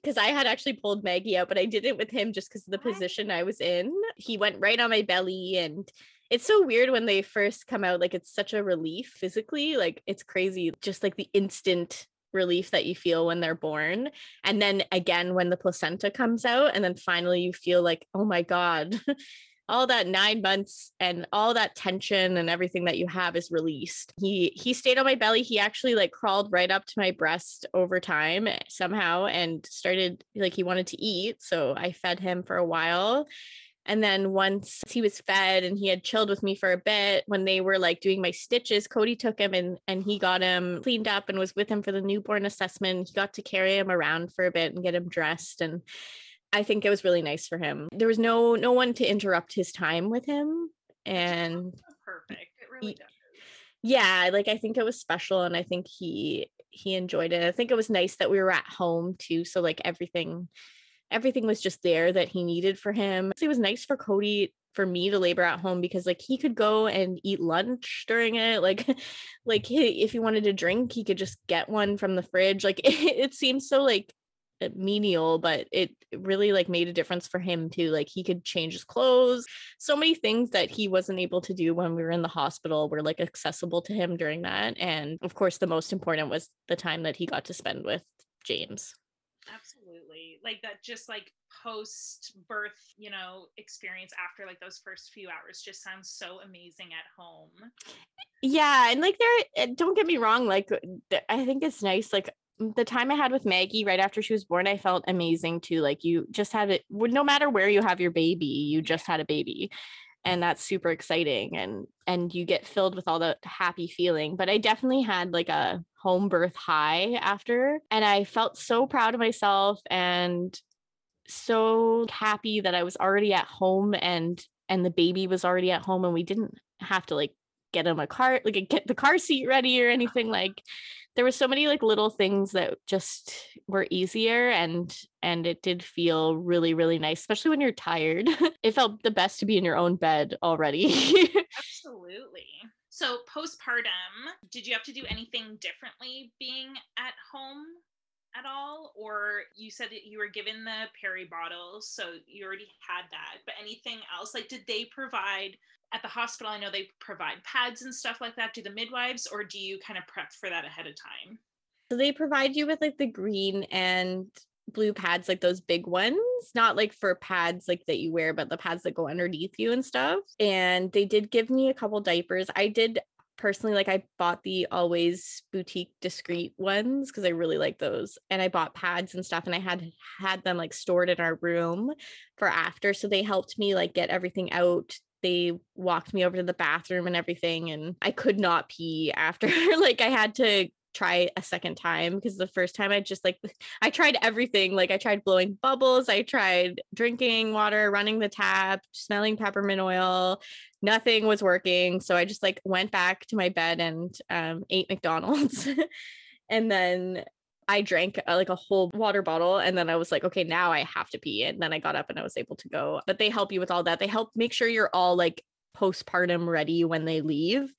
Because I had actually pulled Maggie out, but I did it with him just because of the position I was in. He went right on my belly and it's so weird when they first come out like it's such a relief physically like it's crazy just like the instant relief that you feel when they're born. And then again, when the placenta comes out, and then finally you feel like, oh my God, *laughs* all that nine months and all that tension and everything that you have is released. He he stayed on my belly. He actually like crawled right up to my breast over time eh, somehow and started like he wanted to eat. So I fed him for a while. And then once he was fed and he had chilled with me for a bit, when they were like doing my stitches, Cody took him and and he got him cleaned up and was with him for the newborn assessment. He got to carry him around for a bit and get him dressed and I think it was really nice for him. There was no no one to interrupt his time with him and perfect. It really does. Yeah, like I think it was special and I think he he enjoyed it. I think it was nice that we were at home too so like everything everything was just there that he needed for him. It was nice for Cody for me to labor at home because like he could go and eat lunch during it. Like *laughs* like he, if he wanted to drink he could just get one from the fridge. Like it, *laughs* it seems so like uh, menial but it really like made a difference for him too. Like he could change his clothes. So many things that he wasn't able to do when we were in the hospital were like accessible to him during that. And of course the most important was the time that he got to spend with James. Absolutely like that just like post birth you know experience after like those first few hours just sounds so amazing at home yeah and like there eh, don't get me wrong like i think it's nice like the time I had with Maggie right after she was born, I felt amazing too. Like you just had it, no matter where you have your baby, you just had a baby and that's super exciting and and you get filled with all the happy feeling but i definitely had like a home birth high after and i felt so proud of myself and so happy that i was already at home and and the baby was already at home and we didn't have to like get him a car like get the car seat ready or anything uh-huh. like there were so many like little things that just were easier and and it did feel really really nice especially when you're tired. *laughs* It felt the best to be in your own bed already. *laughs* Absolutely. So postpartum did you have to do anything differently being at home at all? Or you said that you were given the peri bottles so you already had that but anything else? Like did they provide at the hospital i know they provide pads and stuff like that. Do the midwives or do you kind of prep for that ahead of time? So they provide you with like the green and blue pads like those big ones not like for pads like that you wear but the pads that go underneath you and stuff. And they did give me a couple diapers. I did personally like i bought the always boutique discreet ones because i really like those. And i bought pads and stuff and i had had them like stored in our room for after. So they helped me like get everything out they walked me over to the bathroom and everything and I could not pee after *laughs* like I had to try a second time because the first time I just like *laughs* I tried everything like I tried blowing bubbles I tried drinking water running the tap smelling peppermint oil nothing was working so I just like went back to my bed and um, ate McDonald's. *laughs* And then I drank uh, like a whole water bottle and then I was like, okay, now I have to pee. And then I got up and I was able to go. But they help you with all that. They help make sure you're all like postpartum ready when they leave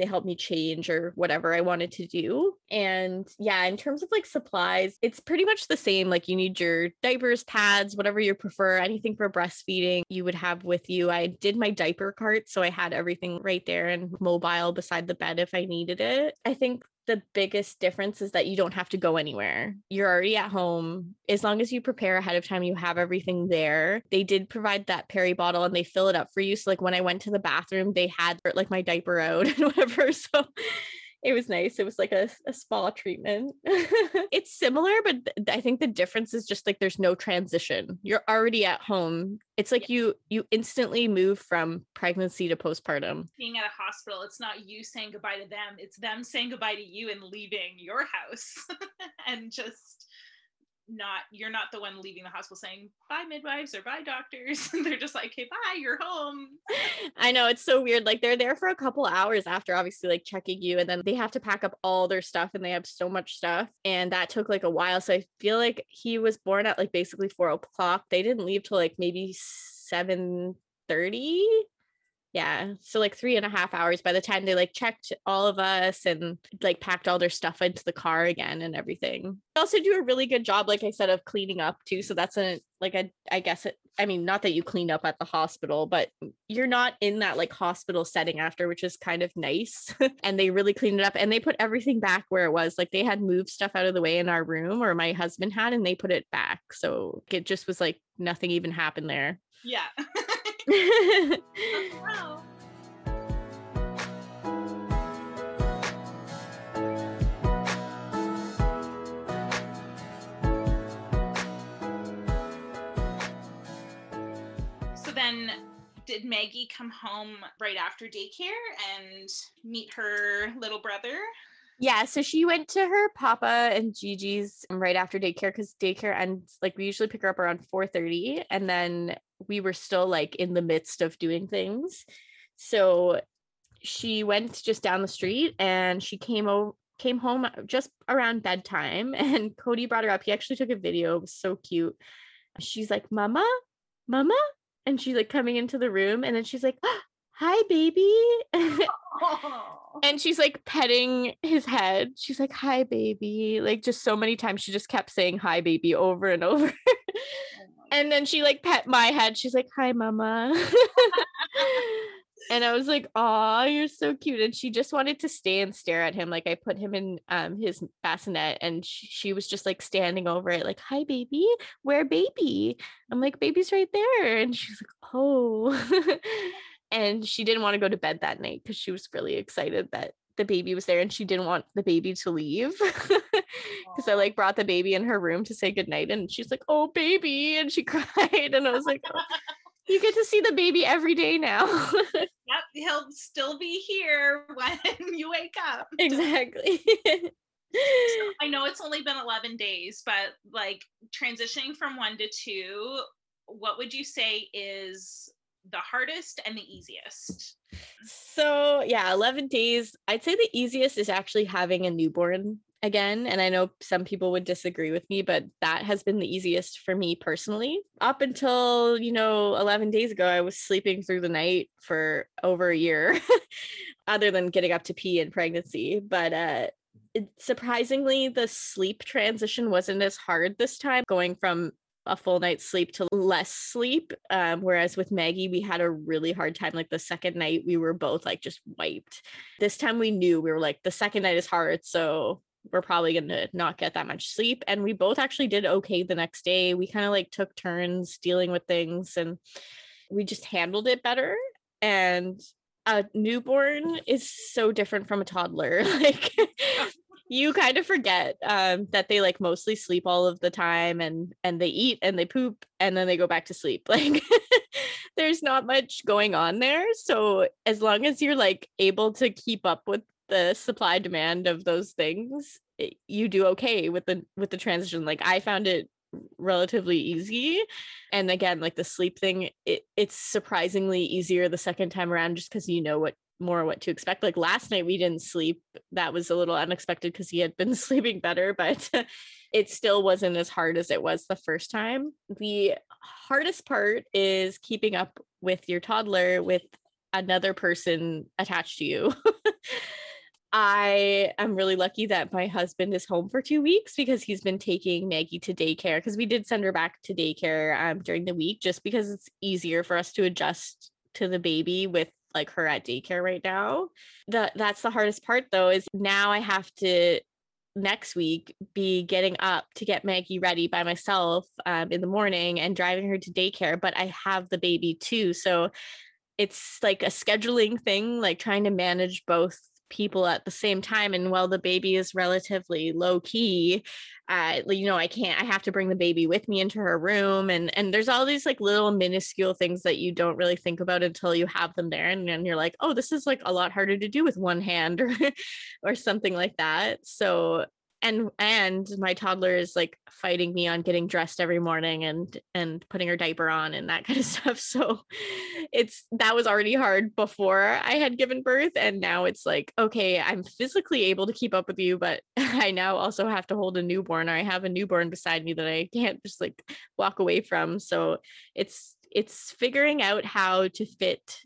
they helped me change or whatever I wanted to do. And yeah, in terms of like supplies, it's pretty much the same. Like you need your diapers, pads, whatever you prefer, anything for breastfeeding you would have with you. I did my diaper cart, so I had everything right there and mobile beside the bed if I needed it. I think the biggest difference is that you don't have to go anywhere. You're already at home. As long as you prepare ahead of time, you have everything there. They did provide that peri bottle and they fill it up for you. So like when I went to the bathroom, they had like my diaper out *laughs* and whatever. So it was nice. It was like a, a spa treatment. *laughs* it's similar, but th- I think the difference is just like there's no transition. You're already at home. It's like you you instantly move from pregnancy to postpartum. Being at a hospital, it's not you saying goodbye to them, it's them saying goodbye to you and leaving your house *laughs* and just not you're not the one leaving the hospital saying bye midwives or bye doctors. *laughs* They're just like hey bye you're home. *laughs* I know it's so weird like they're there for a couple hours after obviously like checking you and then they have to pack up all their stuff and they have so much stuff and that took like a while so i feel like he was born at like basically four o'clock. They didn't leave till like maybe 7 30 yeah so like three and a half hours by the time they like checked all of us and like packed all their stuff into the car again and everything. They also do a really good job like i said of cleaning up too so that's a like a i guess it i mean not that you clean up at the hospital but you're not in that like hospital setting after which is kind of nice. *laughs* And they really cleaned it up and they put everything back where it was like they had moved stuff out of the way in our room or my husband had and they put it back so it just was like nothing even happened there. Yeah *laughs* *laughs* so then did Maggie come home right after daycare and meet her little brother? Yeah, so she went to her papa and Gigi's right after daycare because daycare ends like we usually pick her up around 4:30 and then we were still like in the midst of doing things. So she went just down the street and she came over came home just around bedtime *laughs* and Cody brought her up. He actually took a video. It was so cute. She's like, "Mama? Mama?" And she's like coming into the room and then she's like, oh, *gasps* "Hi, baby." *laughs* and she's like petting his head. She's like, "Hi, baby." Like just so many times she just kept saying "Hi, baby" over and over. *laughs* and then she like pet my head. She's like, "Hi, mama." *laughs* and I was like, "Oh, you're so cute." And she just wanted to stay and stare at him. Like I put him in um his bassinet, and she, she was just like standing over it, like, "Hi, baby. Where, baby?" I'm like, "Baby's right there." And she's like, "Oh." *laughs* and she didn't want to go to bed that night because she was really excited that the baby was there and she didn't want the baby to leave *laughs* because I like brought the baby in her room to say goodnight and she's like, "Oh, baby," and she *laughs* cried and I was like, oh, "You get to see the baby every day now." *laughs* yep, he'll still be here *laughs* when you wake up. Exactly. so I know it's only been 11 days, but like transitioning from 1 to 2, what would you say is the hardest and the easiest? So, yeah, 11 days. I'd say the easiest is actually having a newborn again. And I know some people would disagree with me, but that has been the easiest for me personally. Up until, you know, 11 days ago, I was sleeping through the night for over a year, *laughs* other than getting up to pee in pregnancy. But, uh, it, surprisingly, the sleep transition wasn't as hard this time, going from a full night's sleep to less sleep. Um, whereas with Maggie, we had a really hard time. Like the second night, we were both like just wiped. This time we knew we were like, the second night is hard. So we're probably going to not get that much sleep. And we both actually did okay the next day. We kind of like took turns dealing with things and we just handled it better. And a newborn is so different from a toddler. *laughs* Like you kind of forget um, that they like mostly sleep all of the time and and they eat and they poop and then they go back to sleep *laughs* like there's not much going on there so as long as you're like able to keep up with the supply demand of those things it, you do okay with the with the transition like i found it relatively easy and again like the sleep thing it, it's surprisingly easier the second time around just because you know what more what to expect. Like last night we didn't sleep. That was a little unexpected because he had been *laughs* sleeping better, but it still wasn't as hard as it was the first time. The hardest part is keeping up with your toddler with another person attached to you. *laughs* I am really lucky that my husband is home for two weeks because he's been taking Maggie to daycare because we did send her back to daycare um, during the week just because it's easier for us to adjust to the baby with like her at daycare right now. The that's the hardest part though is now I have to next week be getting up to get Maggie ready by myself um, in the morning and driving her to daycare, but I have the baby too. So it's like a scheduling thing, like trying to manage both people at the same time and while the baby is relatively low key uh you know i can't i have to bring the baby with me into her room and and there's all these like little minuscule things that you don't really think about until you have them there and then you're like oh this is like a lot harder to do with one hand or *laughs* or something like that. So and and my toddler is like fighting me on getting dressed every morning and and putting her diaper on and that *laughs* kind of stuff so it's that was already hard before i had given birth and now it's like okay i'm physically able to keep up with you but *laughs* i now also have to hold a newborn or i have a newborn beside me that i can't just like walk away from so it's it's figuring out how to fit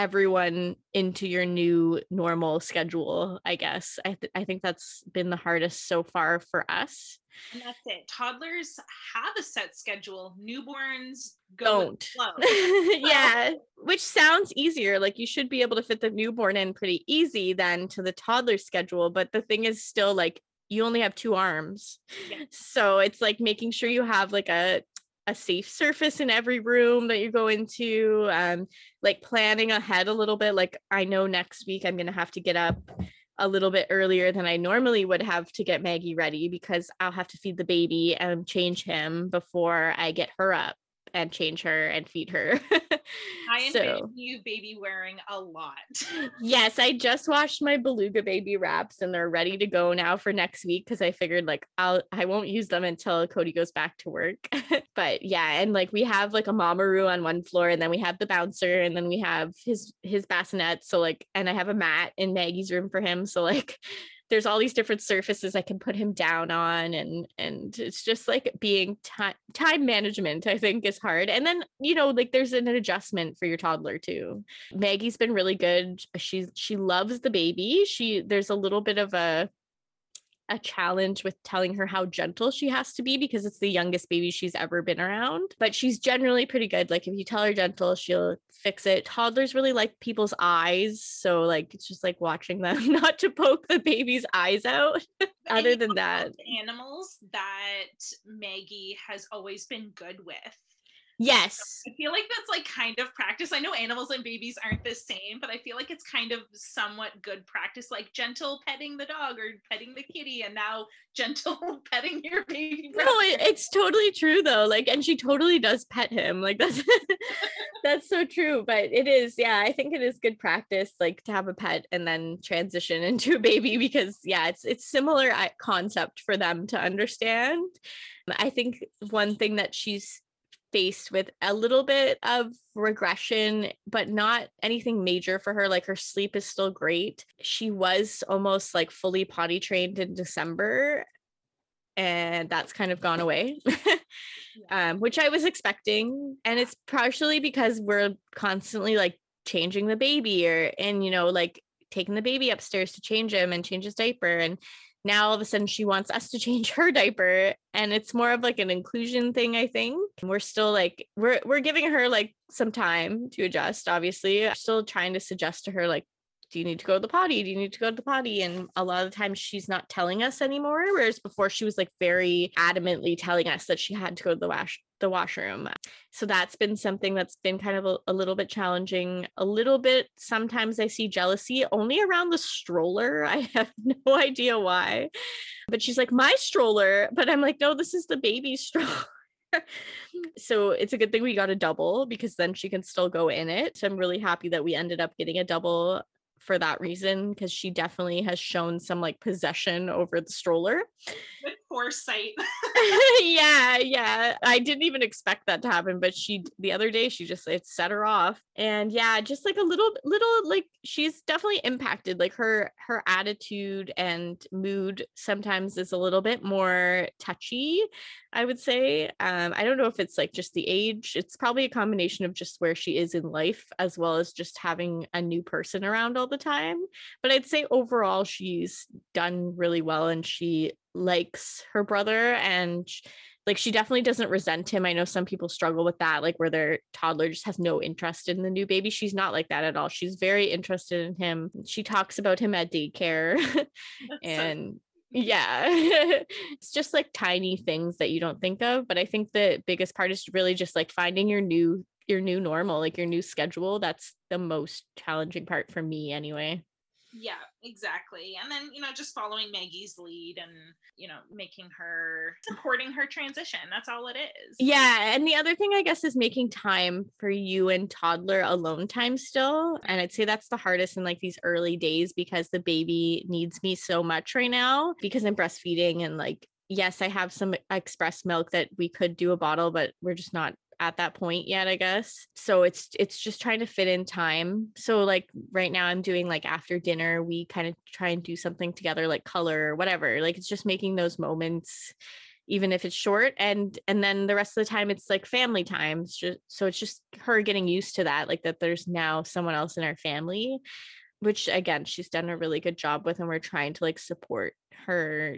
everyone into your new normal schedule i guess. I, th- I think that's been the hardest so far for us. And that's it. Toddlers have a set schedule. Newborns don't. *laughs* *laughs* yeah which sounds easier. Like you should be able to fit the newborn in pretty easy then to the toddler schedule but the thing is still like you only have two arms. Yeah. so it's like making sure you have like a a safe surface in every room that you go into um like planning ahead a little bit like i know next week i'm going to have to get up a little bit earlier than i normally would have to get maggie ready because i'll have to feed the baby and change him before i get her up and change her and feed her. *laughs* I envision so, you baby wearing a lot. *laughs* yes, I just washed my beluga baby wraps and they're ready to go now for next week because I figured like I'll I won't use them until Cody goes back to work. *laughs* but yeah, and like we have like a mamaroo on one floor and then we have the bouncer and then we have his his bassinet. So like and I have a mat in Maggie's room for him. So like there's all these different surfaces I can put him down on and and it's just like being time time management I think is hard. And then, you know, like there's an adjustment for your toddler too. Maggie's been really good. She's she loves the baby. She there's a little bit of a a challenge with telling her how gentle she has to be because it's the youngest baby she's ever been around. But she's generally pretty good. Like if you tell her gentle, she'll fix it. Toddlers really like people's eyes. So like it's just like watching them *laughs* not to poke the baby's eyes out. *laughs* Other than that, animals that Maggie has always been good with Yes. I feel like that's like kind of practice. I know animals and babies aren't the same, but I feel like it's kind of somewhat good practice, like gentle petting the dog or petting the kitty, and now *laughs* gentle *laughs* petting your baby. Brother. No, it, it's totally true though. Like, and she totally does pet him. Like that's *laughs* that's so true. But it is, yeah, I think it is good practice, like to have a pet and then transition into a baby because yeah, it's it's similar concept for them to understand. I think one thing that she's faced with a little bit of regression, but not anything major for her. Like her sleep is still great. She was almost like fully potty trained in December, and that's kind of gone away, *laughs* um, which I was expecting. And it's partially because we're constantly like changing the baby or, and, you know, like taking the baby upstairs to change him and change his diaper. And now all of a sudden she wants us to change her diaper and it's more of like an inclusion thing i think. We're still like we're we're giving her like some time to adjust obviously. I'm still trying to suggest to her like do you need to go to the potty? Do you need to go to the potty? And a lot of times she's not telling us anymore. Whereas before she was like very adamantly telling us that she had to go to the wash the washroom. So that's been something that's been kind of a, a little bit challenging. A little bit sometimes I see jealousy only around the stroller. *laughs* I have no idea why. But she's like, my stroller. But I'm like, no, this is the baby stroller. *laughs* so it's a good thing we got a double because then she can still go in it. I'm really happy that we ended up getting a double for that reason because she definitely has shown some like possession over the stroller. With foresight. *laughs* *laughs* yeah, yeah. I didn't even expect that to happen, but she the other day she just it set her off. And yeah, just like a little little like she's definitely impacted. Like her her attitude and mood sometimes is a little bit more touchy, I would say. Um, I don't know if it's like just the age. It's probably a combination of just where she is in life as well as just having a new person around all the time. But I'd say overall she's done really well and she likes her brother and like she definitely doesn't resent him. I know some people struggle with that, like where their toddler just has no interest in the new baby. She's not like that at all. She's very interested in him. She talks about him at daycare *laughs* *laughs* and yeah *laughs* it's just like tiny things that you don't think of but i think the biggest part is really just like finding your new your new normal like your new schedule that's the most challenging part for me anyway. Yeah exactly and then you know just following maggie's lead and you know making her supporting her transition that's all it is. Yeah and the other thing i guess is making time for you and toddler alone time still and i'd say that's the hardest in like these early days because the baby needs me so much right now because i'm breastfeeding and like yes i have some express milk that we could do a bottle but we're just not at that point yet i guess. So it's it's just trying to fit in time. So like right now i'm doing like after dinner we kind of try and do something together like color or whatever. Like it's just making those moments even if it's short and and then the rest of the time it's like family time. It's just, so it's just her getting used to that like that there's now someone else in our family which again she's done a really good job with and we're trying to like support her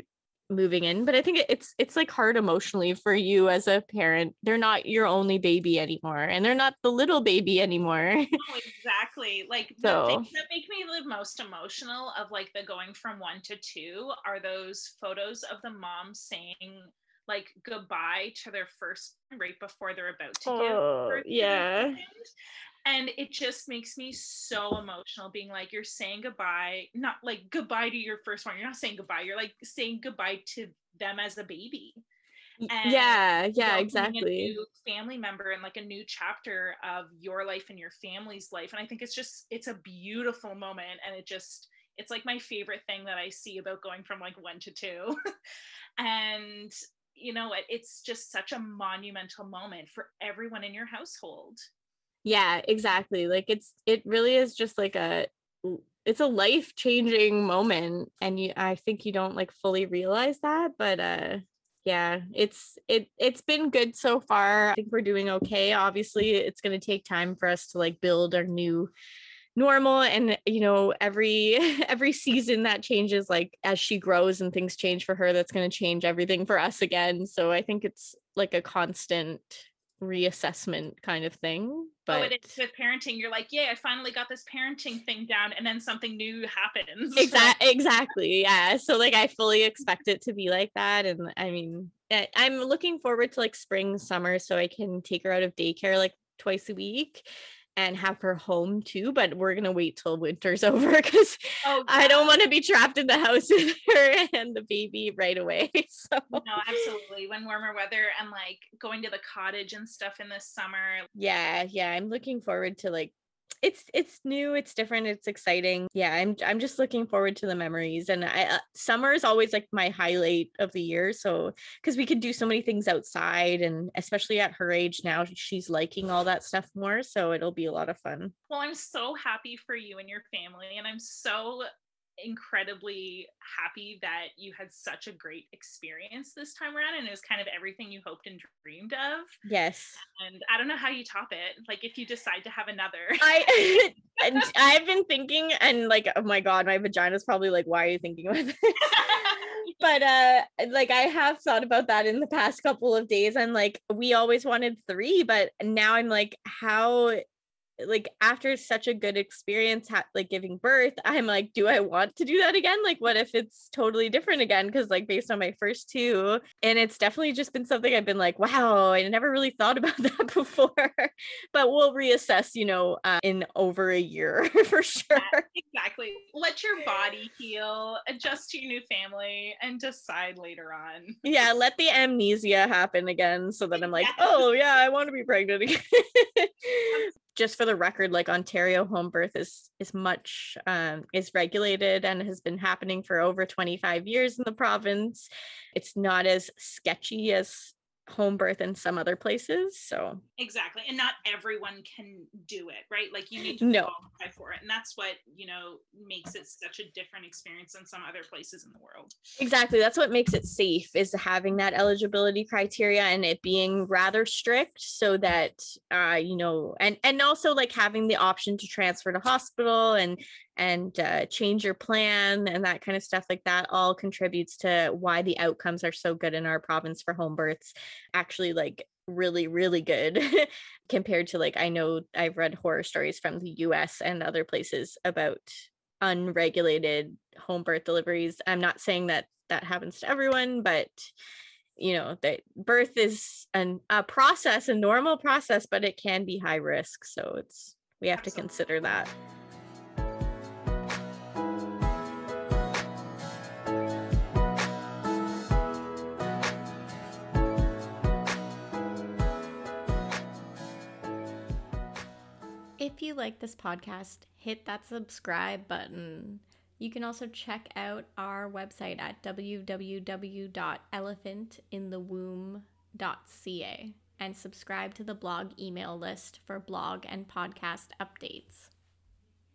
moving in but i think it's it's like hard emotionally for you as a parent they're not your only baby anymore and they're not the little baby anymore oh, *laughs* exactly like so. the things that make me the most emotional of like the going from one to two are those photos of the mom saying like goodbye to their first right before they're about to oh, give yeah and it just makes me so emotional being like you're saying goodbye not like goodbye to your first one you're not saying goodbye you're like saying goodbye to them as a baby. And, yeah yeah exactly. family member and like a new chapter of your life and your family's life and i think it's just it's a beautiful moment and it just it's like my favorite thing that i see about going from like one to two. *laughs* And you know what? It's just such a monumental moment for everyone in your household yeah exactly like it's it really is just like a it's a life changing moment and you i think you don't like fully realize that but uh yeah it's it it's been good so far. I think we're doing okay. Obviously it's going to take time for us to like build our new normal and you know every *laughs* every season that changes like as she grows and things change for her that's going to change everything for us again. So i think it's like a constant reassessment kind of thing. But oh, it is with parenting. You're like, yeah, I finally got this parenting thing down, and then something new happens. Exactly. *laughs* exactly. Yeah. So like, I fully expect it to be like that, and I mean, eh, I'm looking forward to like spring, summer, so I can take her out of daycare like twice a week and have her home too, but we're gonna wait till winter's *laughs* over because oh, I don't want to be trapped in the house *laughs* with her and the baby right away. *laughs* So no, absolutely. When warmer weather and like going to the cottage and stuff in the summer. Yeah, yeah. I'm looking forward to like it's it's new it's different it's exciting. Yeah i'm i'm just looking forward to the memories and i uh, summer is always like my highlight of the year so because we can do so many things outside and especially at her age now she's liking all that stuff more so it'll be a lot of fun. Well i'm so happy for you and your family and i'm so incredibly happy that you had such a great experience this time around and it was kind of everything you hoped and dreamed of. Yes. And I don't know how you top it. Like if you decide to have another. I *laughs* *laughs* and I've been thinking and like oh my god, my vagina's probably like why are you thinking about this? *laughs* but uh like I have thought about that in the past couple of days and like we always wanted 3 but now I'm like how like after such a good experience ha- like giving birth i'm like do i want to do that again like what if it's totally different again because like based on my first two and it's definitely just been something i've been like wow i never really thought about *laughs* that before but we'll reassess you know uh, in over a year *laughs* for sure yeah, exactly let your body heal, adjust to your new family, and decide later on. Yeah, let the amnesia happen again so that I'm like, yes. oh yeah, I want to be pregnant again. Just for the record, like Ontario home birth is is much um, is regulated and has been happening for over 25 years in the province. It's not as sketchy as home birth in some other places so exactly and not everyone can do it right like you need to no. qualify for it and that's what you know makes it such a different experience than some other places in the world exactly that's what makes it safe is having that eligibility criteria and it being rather strict so that uh you know and and also like having the option to transfer to hospital and and uh, change your plan and that kind of stuff like that all contributes to why the outcomes are so good in our province for home births actually like really really good *laughs* compared to like i know i've read horror stories from the us and other places about unregulated home birth deliveries. I'm not saying that that happens to everyone but you know that birth is an, a process a normal process but it can be high risk so it's we have to consider that If you like this podcast, hit that subscribe button. You can also check out our website at www.elephantinthewomb.ca and subscribe to the blog email list for blog and podcast updates.